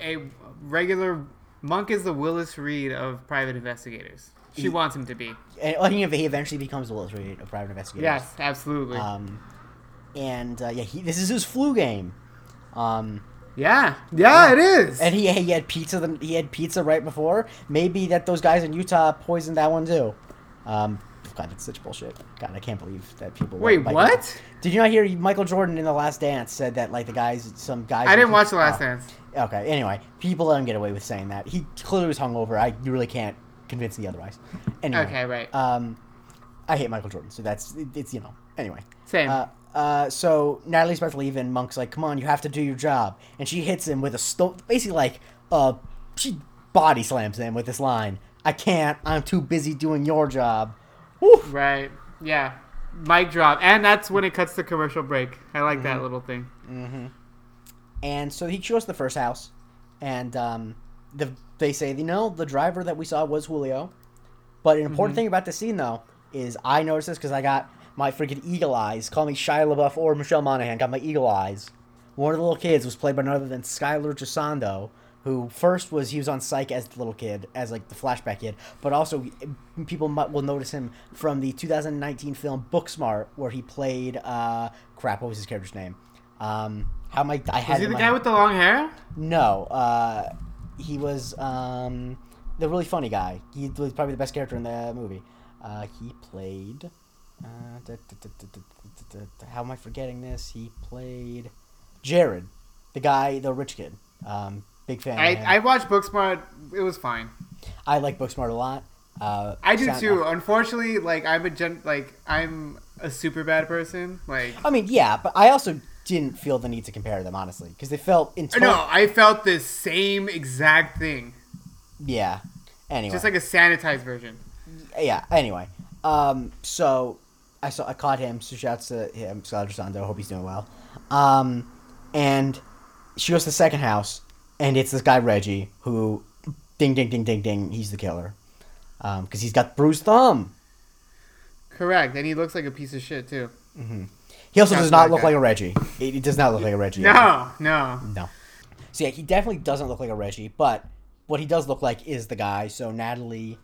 a regular monk is the Willis Reed of private investigators. She He- wants him to be. And I think he eventually becomes Willis Reed of private investigators. Yes, absolutely. Um, and uh, yeah, he, this is his flu game. Um, yeah, yeah, it is. and he, he had pizza. The, he had pizza right before. Maybe that those guys in Utah poisoned that one too. Um, God, that's such bullshit. God, I can't believe that people. Wait, like- what? Did you not hear Michael Jordan in The Last Dance said that like the guys, some guys. I didn't watch The Last Oh. Dance. Okay. Anyway, people let him get away with saying that. He clearly was hungover. I really can't convince me otherwise. Anyway. Okay, right. Um, I hate Michael Jordan, so that's it- it's you know. Anyway. Same. Uh, uh, so Natalie's about to leave, and Monk's like, "Come on, you have to do your job," and she hits him with a sto- basically like uh, she body slams him with this line, "I can't. I'm too busy doing your job." Right. Yeah. Mic drop, and that's when it cuts to commercial break. I like Mm-hmm. that little thing. And so he chose the first house, and um, the they say, you know, the driver that we saw was Julio. But an important thing about the scene, though, is I noticed this because I got my freaking eagle eyes. Call me Shia LaBeouf or Michelle Monaghan. Got my eagle eyes. One of the little kids was played by none other than Skyler Gisondo, who first was he was on Psych as the little kid, as like the flashback kid, but also eh, people might, will notice him from the 2019 film Booksmart, where he played uh, crap. What was his character's name? Um, how am I? I had. Is he the guy with the long hair? No, uh, he was um, the really funny guy. He was probably the best character in the movie. Uh, he played. Uh, da, da, da, how am I forgetting this? He played Jared, the guy, the rich kid. Um, big fan. I. I watched Booksmart. It was fine. I like Booksmart a lot. Uh, I do sound- too. Unfortunately, like I'm a gen, like I'm a super bad person. Like I mean, yeah, but I also didn't feel the need to compare them honestly because they felt in no, I felt the same exact thing, Yeah. Anyway, just like a sanitized version. yeah. Anyway, um, so I saw I caught him. So shouts to him, Skylar Sando. Hope he's doing well. Um, and she goes to the second house, and it's this guy Reggie who, ding ding ding ding ding, he's the killer, um, because he's got bruised thumb. Correct, and he looks like a piece of shit too. He also Sounds does not like look that. like a Reggie. He does not look like a Reggie. No, no. No. So yeah, he definitely doesn't look like a Reggie, but what he does look like is the guy. So Natalie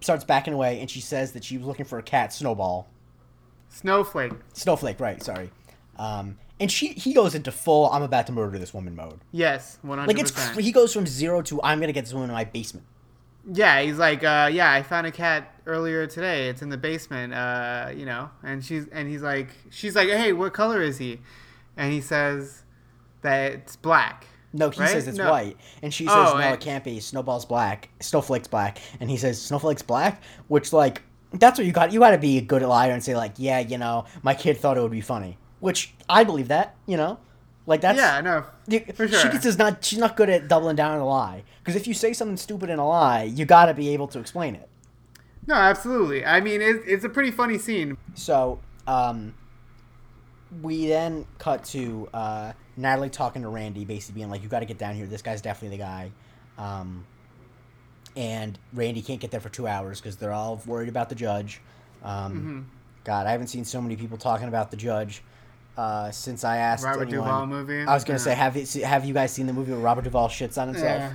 starts backing away, and she says that she was looking for a cat, Snowball. Snowflake. Snowflake, right? Sorry. Um, and she he goes into full "I'm about to murder this woman" mode. Yes, one Like hundred it's cr- he goes from zero to "I'm gonna get this woman in my basement." Yeah, he's like, uh, yeah, I found a cat earlier today. It's in the basement, uh, you know. And she's and he's like, she's like, hey, what color is he? And he says that it's black. No, he Right? says it's No. white, and she says, Oh, "No, I- it can't be. Snowball's black. Snowflake's black." And he says, "Snowflake's black," which like That's what you got. You got to be a good liar and say like, yeah, you know, my kid thought it would be funny, which I believe that. You know, like that's yeah, no, You, for She sure. gets is not. She's not good at doubling down on a lie. Because if you say something stupid in a lie, you got to be able to explain it. no, absolutely. I mean, it, it's a pretty funny scene. So, um, we then cut to uh, Natalie talking to Randy, basically being like, "You got to get down here. This guy's definitely the guy." Um, and Randy can't get there for two hours because they're all worried about the judge. Um, Mm-hmm. God, I haven't seen so many people talking about the judge uh, since I asked Robert anyone. Duvall movie. I was gonna Yeah. say, have you have you guys seen the movie where Robert Duvall shits on himself? Yeah.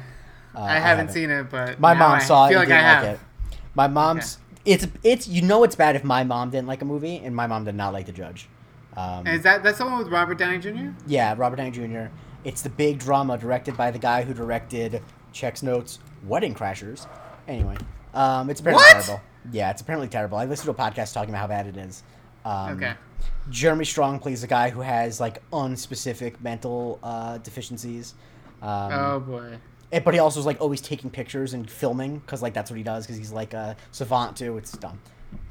Uh, I haven't seen it, but My mom I saw it like I didn't have. like it. My mom's it's it's you know it's bad if my mom didn't like a movie and my mom did not like the judge. Um, is that that's the one with Robert Downey Jr.? yeah, Robert Downey Jr. It's the big drama directed by the guy who directed Checks Notes, Wedding Crashers. Anyway, um, it's apparently What? terrible. Yeah, it's apparently terrible. I listened to a podcast talking about how bad it is. Um, Okay. Jeremy Strong plays a guy who has like unspecific mental uh, deficiencies. Um, oh boy. Eh, but he also is like always taking pictures and filming because like that's what he does because he's like a savant too. It's dumb.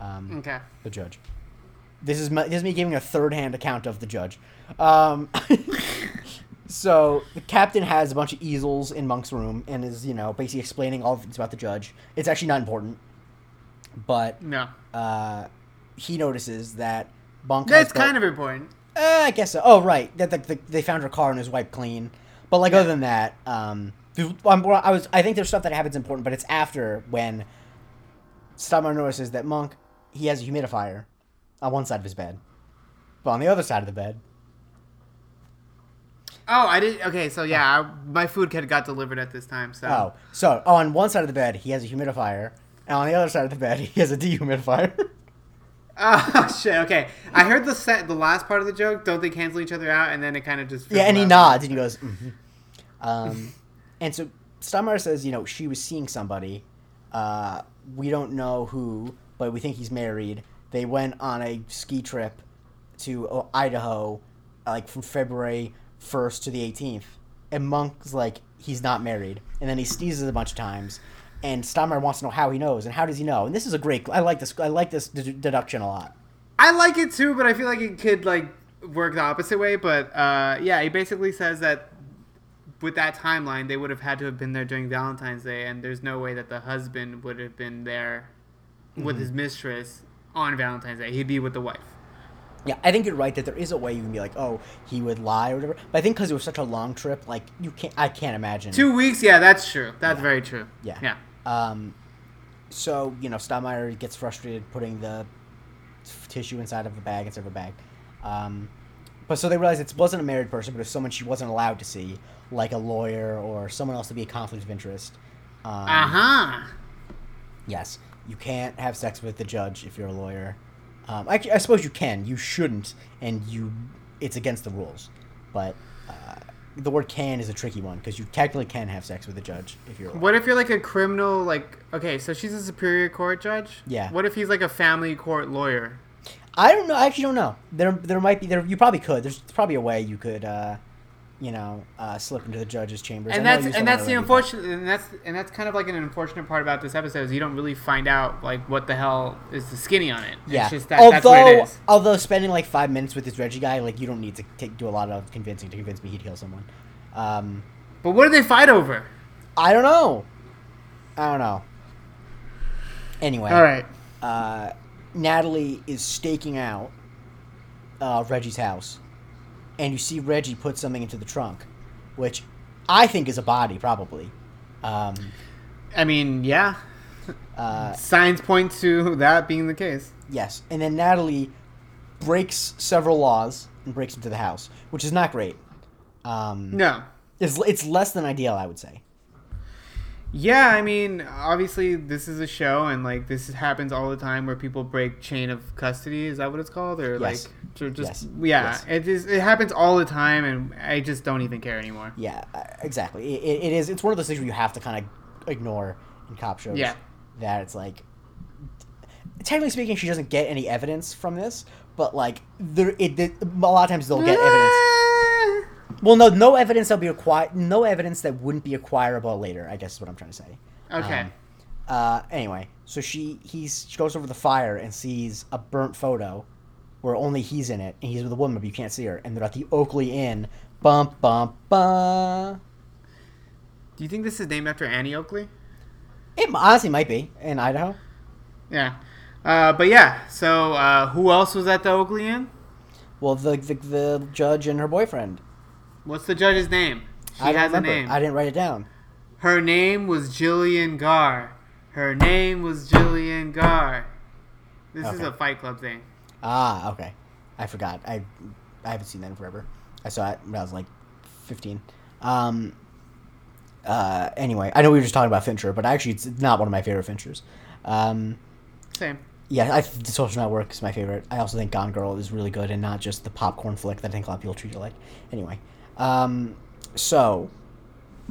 Um, Okay. The judge. This is my, this is me giving a third hand account of the judge. Um, so the captain has a bunch of easels in Monk's room and is you know basically explaining all things about the judge. It's actually not important, but No. uh, he notices that Has That's kind of important. uh, I guess so. Oh, right. That the, the, they found her car and it was wiped clean. But like other than that, um, I'm- I was I think there's stuff that happens important, but it's after when Stubborn notices that Monk he has a humidifier on one side of his bed, but on the other side of the bed, Oh, I did. Okay, so yeah, I, my food had got delivered at this time. So. oh, so oh, on one side of the bed he has a humidifier, and on the other side of the bed he has a dehumidifier. Oh shit. Okay, I heard the set, the last part of the joke. Don't they cancel each other out? And then it kind of just. yeah, and he nods and he goes, mm um, and so Stottlemeyer says, you know, she was seeing somebody. Uh, we don't know who, but we think he's married. They went on a ski trip to uh, Idaho, like from February first to the eighteenth. And Monk's like, he's not married, and then he sneezes a bunch of times. And Stottlemeyer wants to know how he knows, and how does he know? And this is a great. I like this. I like this d- deduction a lot. I like it too, but I feel like it could like work the opposite way. But uh, yeah, he basically says that with that timeline, they would have had to have been there during Valentine's Day, and there's no way that the husband would have been there with Mm-hmm. his mistress on Valentine's Day. He'd be with the wife. Yeah, I think you're right that there is a way you can be like, oh, he would lie or whatever. But I think because it was such a long trip, like you can't. I can't imagine. Two weeks, yeah, that's true. That's very true. Yeah. yeah. Um, so you know, Stottlemeyer gets frustrated putting the tissue inside of a bag instead of a bag. Um, but so they realize it wasn't a married person, but it was someone she wasn't allowed to see, like a lawyer or someone else to be a conflict of interest. Um, Uh huh. Yes, you can't have sex with the judge if you're a lawyer. Um, I, I suppose you can. You shouldn't, and you. It's against the rules. But the word "can" is a tricky one because you technically can have sex with a judge if you're. What if you're like a criminal? Like, okay, so she's a superior court judge. Yeah. What if he's like a family court lawyer? I don't know. I actually don't know. There, there might be. There, you probably could. There's probably a way you could, uh, you know, uh, slip into the judge's chambers. And that's and that's the unfortunate and that's and that's kind of like an unfortunate part about this episode is you don't really find out like what the hell is the skinny on it. Yeah. It's just that that's what it although, although spending like five minutes with this Reggie guy, like you don't need to take, do a lot of convincing to convince me he'd kill someone. Um, But what do they fight over? I don't know. I don't know. Anyway, All right. uh, Natalie is staking out uh, Reggie's house, and you see Reggie put something into the trunk, which I think is a body, probably. Um, I mean, yeah. uh, Signs point to that being the case. yes, and then Natalie breaks several laws and breaks into the house, which is not great. Um, No. it's it's less than ideal, I would say. Yeah, I mean, obviously this is a show, and like this happens all the time where people break chain of custody. Is that what it's called, or Yes. like ju- just Yes. yeah? Yes. It is. It happens all the time, and I just don't even care anymore. Yeah, uh, exactly. It, it, it is. It's one of those things where you have to kind of ignore in cop shows. Yeah. That it's like, technically speaking, she doesn't get any evidence from this, but like there, it, it a lot of times they'll get evidence. Well, no, no evidence that'll be acquired. No evidence that wouldn't be acquirable later. I guess is what I'm trying to say. Okay. Um, Uh, anyway, so she he's she goes over the fire and sees a burnt photo where only he's in it and he's with a woman but you can't see her and they're at the Oakley Inn. Bum bum bum. Do you think this is named after Annie Oakley? It honestly might be in Idaho. Yeah. Uh, but yeah, so uh, who else was at the Oakley Inn? Well, the the, the judge and her boyfriend. What's the judge's name? She I has remember. a name. I didn't write it down. Her name was Jillian Garr. Her name was Jillian Garr. This is a Fight Club thing. Ah, okay. I forgot. I I haven't seen that in forever. I saw it when I was like fifteen. Um. Uh. Anyway, I know we were just talking about Fincher, but actually, it's not one of my favorite Finchers. Um. Same. Yeah, I the Social Network is my favorite. I also think Gone Girl is really good and not just the popcorn flick that I think a lot of people treat it like. Anyway, um, so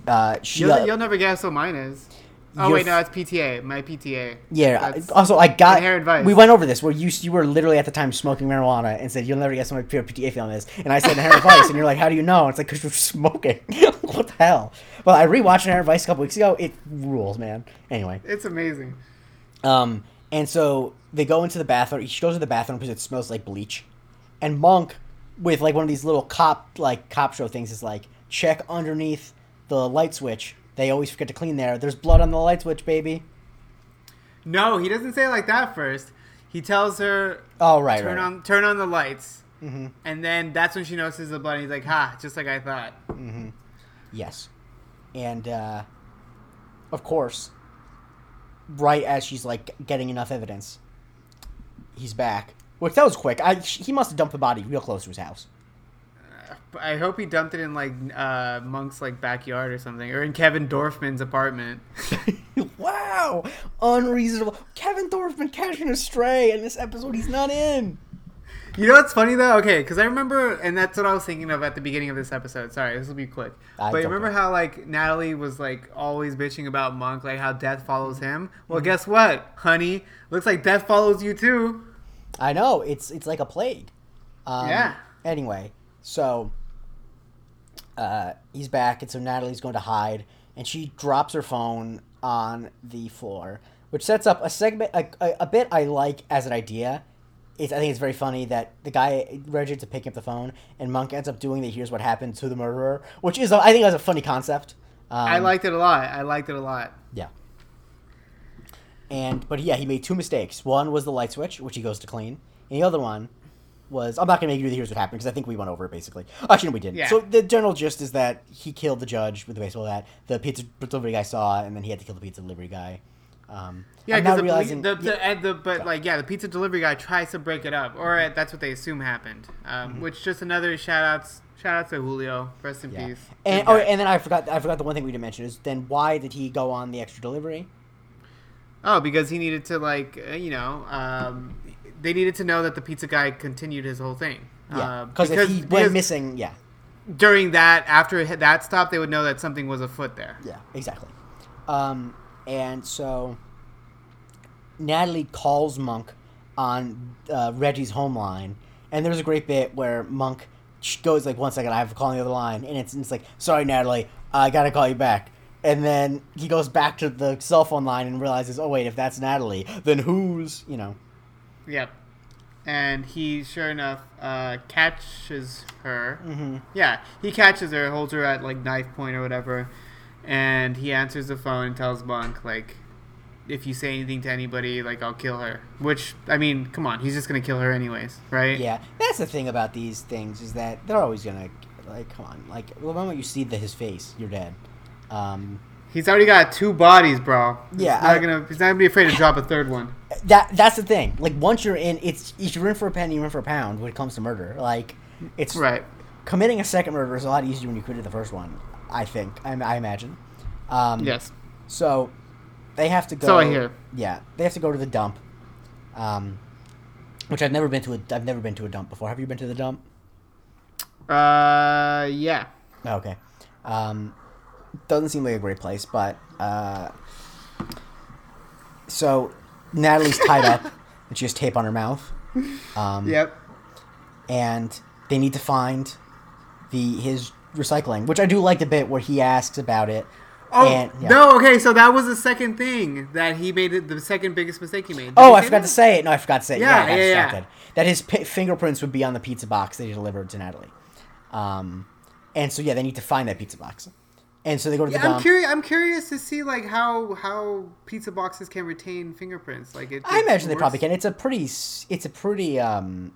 uh, she You'll, you'll never guess what mine is. Oh wait, no, it's PTA. My PTA. yeah. That's- Also, I got Inherent Vice. we went over this where you you were literally at the time smoking marijuana and said you'll never guess what my PTA film is, and I said Inherent Vice, and you're like, how do you know? And it's like because you're smoking. what the hell? Well, I rewatched Inherent Vice a couple weeks ago. It rules, man. Anyway. It's amazing. Um, and so they go into the bathroom. She goes to the bathroom because it smells like bleach. And Monk, with like one of these little cop like cop show things, is like check underneath the light switch. They always forget to clean there. There's blood on the light switch, baby. No, he doesn't say it like that first. He tells her Oh right, turn right. on turn on the lights, hmm and then that's when she notices the blood. And he's like, "Ha!" Just like I thought. Yes, and uh, of course, right as she's like getting enough evidence, he's back. Which that was quick. I he must have dumped the body real close to his house. I hope he dumped it in like uh, Monk's like backyard or something, or in Kevin Dorfman's apartment. wow, unreasonable. Kevin dorfman's been catching a stray in this episode. He's not in. You know what's funny though? Okay, because I remember, and that's what I was thinking of at the beginning of this episode. Sorry, this will be quick. I but you remember how like Natalie was like always bitching about Monk, like how death follows him. Well, Mm-hmm. guess what, honey? Looks like death follows you too. I know it's it's like a plague. Um, Yeah. Anyway, so uh, he's back, and so Natalie's going to hide, and she drops her phone on the floor, which sets up a segment, a, a, a bit I like as an idea. It's, I think it's very funny that the guy Reggie to pick up the phone, and Monk ends up doing the "Here's what happened to the murderer," which is I think that's a funny concept. Um, I liked it a lot. I liked it a lot. Yeah. And but yeah, he made two mistakes. One was the light switch, which he goes to clean, and the other one was I'm not gonna make you do the here's what happened because I think we went over it basically. Actually, no, we didn't. Yeah. So the general gist is that he killed the judge with the baseball bat. The pizza delivery guy saw, it, and then he had to kill the pizza delivery guy. Um, Yeah, because the, realizing the, yeah, the, and the but Go. like yeah, the pizza delivery guy tries to break it up, or uh, that's what they assume happened. Um, Mm-hmm. Which just another shout outs shout out to Julio. Rest in yeah. peace. And oh, and then I forgot I forgot the one thing we didn't mention is then why did he go on the extra delivery? Oh, because he needed to like uh, you know, um, they needed to know that the pizza guy continued his whole thing. Yeah, Uh, because if he went missing, yeah, during that after that stop, they would know that something was afoot there. Yeah, exactly. Um, and so Natalie calls Monk on uh, Reggie's home line, and there's a great bit where Monk goes like, "One second, I have to call on the other line," and it's, it's like, "Sorry, Natalie, I gotta call you back." And then he goes back to the cell phone line and realizes, "Oh wait, if that's Natalie, then who's you know?" Yep. And he, sure enough, uh, catches her. Mm-hmm. Yeah, he catches her, holds her at like knife point or whatever, and he answers the phone and tells Monk like, "If you say anything to anybody, like I'll kill her." Which I mean, come on, he's just gonna kill her anyways, right? Yeah, that's the thing about these things is that they're always gonna like, come on, like the moment you see the, his face, you're dead. Um, He's already got two bodies, bro. Yeah, he's not I- gonna. He's not gonna be afraid to drop a third one. that that's the thing. Like once you're in, it's if you're in for a penny, you're in for a pound when it comes to murder. Like it's Right. committing a second murder is a lot easier when you committed the first one. I think. I, I imagine. Um, Yes. So they have to go. So I hear. Yeah, they have to go to the dump. Um, which I've never been to. A, I've never been to a dump before. Have you been to the dump? Uh, yeah. Okay. Um, doesn't seem like a great place, but uh, so Natalie's tied up and she has tape on her mouth. Um, Yep. and they need to find the his recycling, which I do like the bit where he asks about it. Oh And- yeah. no! Okay, so that was the second thing that he made. It, the second biggest mistake he made. Did Oh, I forgot that? to say it. No, I forgot to say it. Yeah, Yeah, yeah, yeah. That his pi fingerprints would be on the pizza box that he delivered to Natalie. Um, and so yeah, they need to find that pizza box. And so they go to the Yeah, I'm curious. I'm curious to see like how how pizza boxes can retain fingerprints. Like it. I imagine they probably can. It's a pretty. It's a pretty. um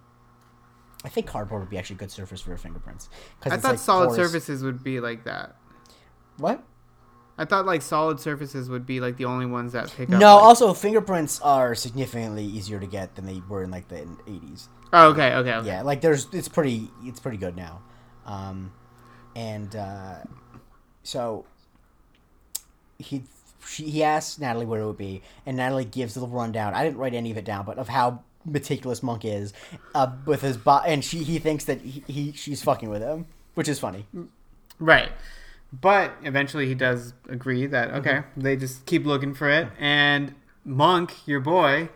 I think cardboard would be actually a good surface for your fingerprints. Cause I thought like, solid porous. surfaces would be like that. What? I thought like solid surfaces would be like the only ones that pick up. No. like- Also, fingerprints are significantly easier to get than they were in like the eighties. Oh, okay, okay, okay. Yeah, like there's it's pretty it's pretty good now, um, and uh, so he she, he asks Natalie where it would be, and Natalie gives little rundown. I didn't write any of it down, but of how meticulous Monk is uh, with his bot, and she he thinks that he, he she's fucking with him, which is funny. Right. But eventually he does agree that Mm-hmm. okay, they just keep looking for it, and Monk, your boy,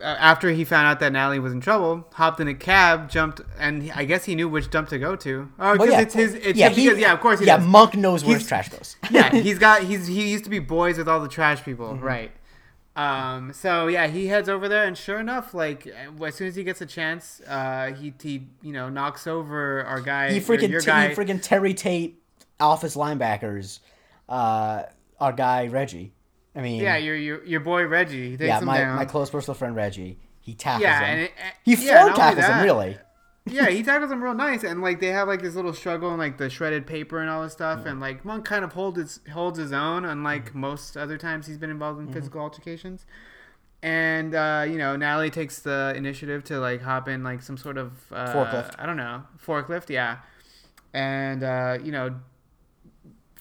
after he found out that Natalie was in trouble, hopped in a cab, jumped, and I guess he knew which dump to go to. Oh, Well, because yeah, it's his. It's yeah, he- because, yeah, of course he yeah, does. Monk knows where his trash goes. yeah, he's got he's he used to be boys with all the trash people, Mm-hmm. right? Um, so yeah, he heads over there, and sure enough, like as soon as he gets a chance, uh, he he you know knocks over our guy. he your- freaking your t- guy. he freaking Terry Tate office linebackers, uh, our guy Reggie. I mean, yeah, your your your boy Reggie. He takes yeah, him my, down. my close personal friend Reggie. He tackles yeah, him. and it, he floor tackles him really. yeah, he tackles him real nice, and like they have like this little struggle and like the shredded paper and all this stuff, and like Monk kind of holds his holds his own, unlike most other times he's been involved in physical altercations. And uh, you know, Natalie takes the initiative to like hop in like some sort of uh, Forklift. I don't know forklift, yeah, and uh, you know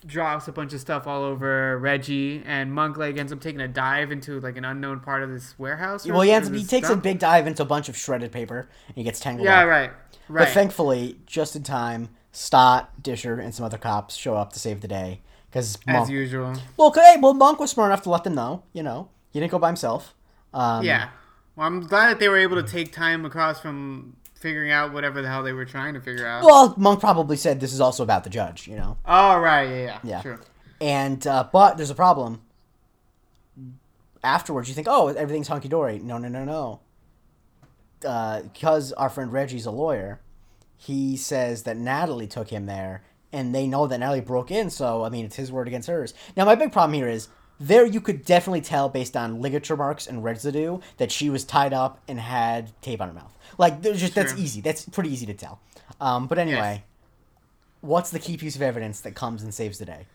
drops a bunch of stuff all over Reggie, and Monk like ends up taking a dive into like an unknown part of this warehouse. Well, he, ends, he takes a big dive into a bunch of shredded paper and he gets tangled Yeah, up. right, But thankfully, just in time, Stott, Disher, and some other cops show up to save the day. Because as usual. well, okay, well, Monk was smart enough to let them know. You know, he didn't go by himself. Um, Yeah. Well, I'm glad that they were able to take time across from figuring out whatever the hell they were trying to figure out. Well, Monk probably said this is also about the judge. You know. oh, right. Yeah, yeah. Yeah. True. And uh, but there's a problem. Afterwards, you think, oh, everything's hunky dory. No, no, no, no. Uh, because our friend Reggie's a lawyer, he says that Natalie took him there, and they know that Natalie broke in. So I mean, it's his word against hers. Now, my big problem here is there you could definitely tell based on ligature marks and residue that she was tied up and had tape on her mouth. Like, there's just that's easy. That's pretty easy to tell. Um, but anyway, what's the key piece of evidence that comes and saves the day?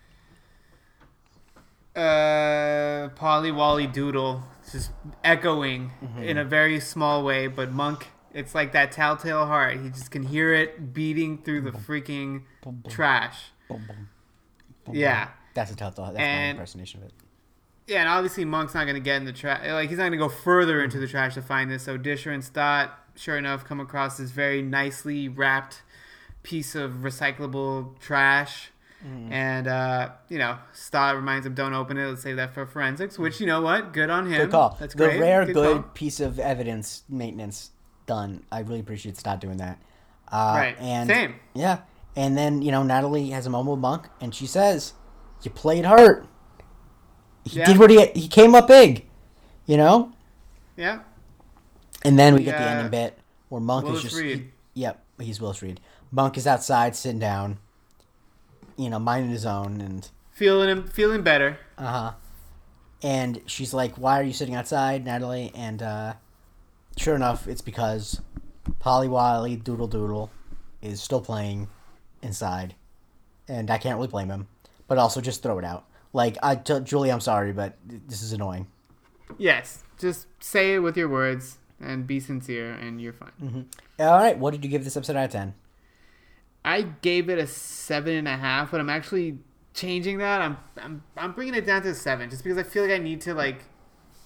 Uh, Polly Wolly Doodle just echoing Mm-hmm. in a very small way, but Monk, it's like that telltale heart. He just can hear it beating through the freaking trash. Boom, boom, boom, Yeah. That's a thought. That's my impersonation of it. Yeah, and obviously Monk's not going to get in the trash. Like he's not going to go further into the trash to find this. So Disher and Stott, sure enough, come across this very nicely wrapped piece of recyclable trash. Mm-hmm. And uh, you know, Stott reminds him, "Don't open it. Let's save that for forensics." Which you know what, good on him. Good call. That's great. the rare good, call. piece of evidence maintenance done. I really appreciate Stott doing that. Uh, Right. And Same. Yeah. And then you know Natalie has a moment with Monk, and she says, "You played hurt. He Yeah. did what he he came up big, you know." Yeah. And then we The, get the ending bit where Monk Willis is just. Reed. he- yep, he's Willis Reed. Monk is outside, sitting down, you know, minding his own, and Feeling him, feeling better. Uh huh. And she's like, "Why are you sitting outside, Natalie?" And uh, sure enough, it's because Polly Wolly Doodle Doodle is still playing inside, and I can't really blame him. But also, just throw it out. Like, I t- Julie, I'm sorry, but this is annoying. Yes. Just say it with your words and be sincere, and you're fine. All right, what did you give this episode out of ten? I gave it a seven and a half, but I'm actually changing that. I'm I'm I'm bringing it down to seven, just because I feel like I need to like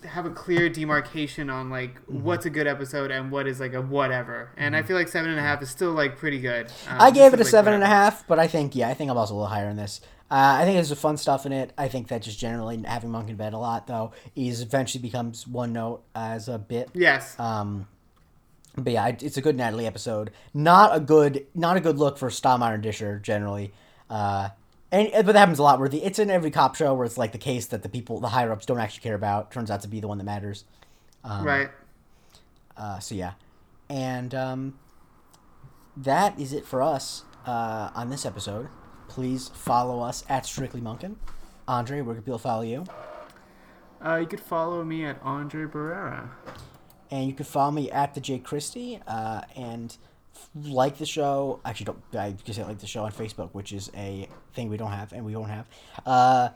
have a clear demarcation on like Mm-hmm. what's a good episode and what is like a whatever. And I feel like seven and a half is still like pretty good. Um, I gave it a like, seven and a half, but I think yeah, I think I'm also a little higher in this. Uh, I think there's some fun stuff in it. I think that just generally having Monk in bed a lot though, is eventually becomes one note as a bit. Yes. Um, but yeah, it's a good Natalie episode. Not a good, not a good look for Stottlemeyer and Disher generally. Uh, And but that happens a lot where the it's in every cop show where it's like the case that the people the higher ups don't actually care about turns out to be the one that matters. Um, right. Uh, so yeah, and um, that is it for us uh, on this episode. Please follow us at Strictly Monkin. Andre, where can people follow you? Uh, you could follow me at Andre Barrera. And you can follow me at the J Christie uh, and like the show. Actually, don't I just say like the show on Facebook, which is a thing we don't have and we won't have. Uh,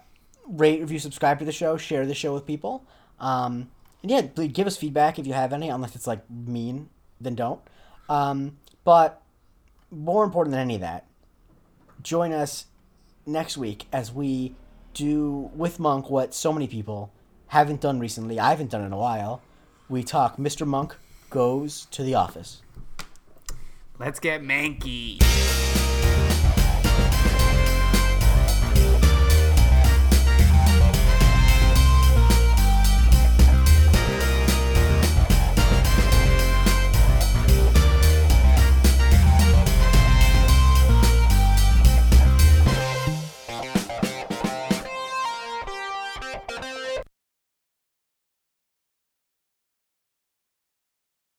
rate, review, subscribe to the show, share the show with people. Um, and yeah, please give us feedback if you have any, unless it's like mean, then don't. Um, but more important than any of that, join us next week as we do with Monk what so many people haven't done recently. I haven't done in a while. We talk Mr. Monk goes to the office. Let's get manky.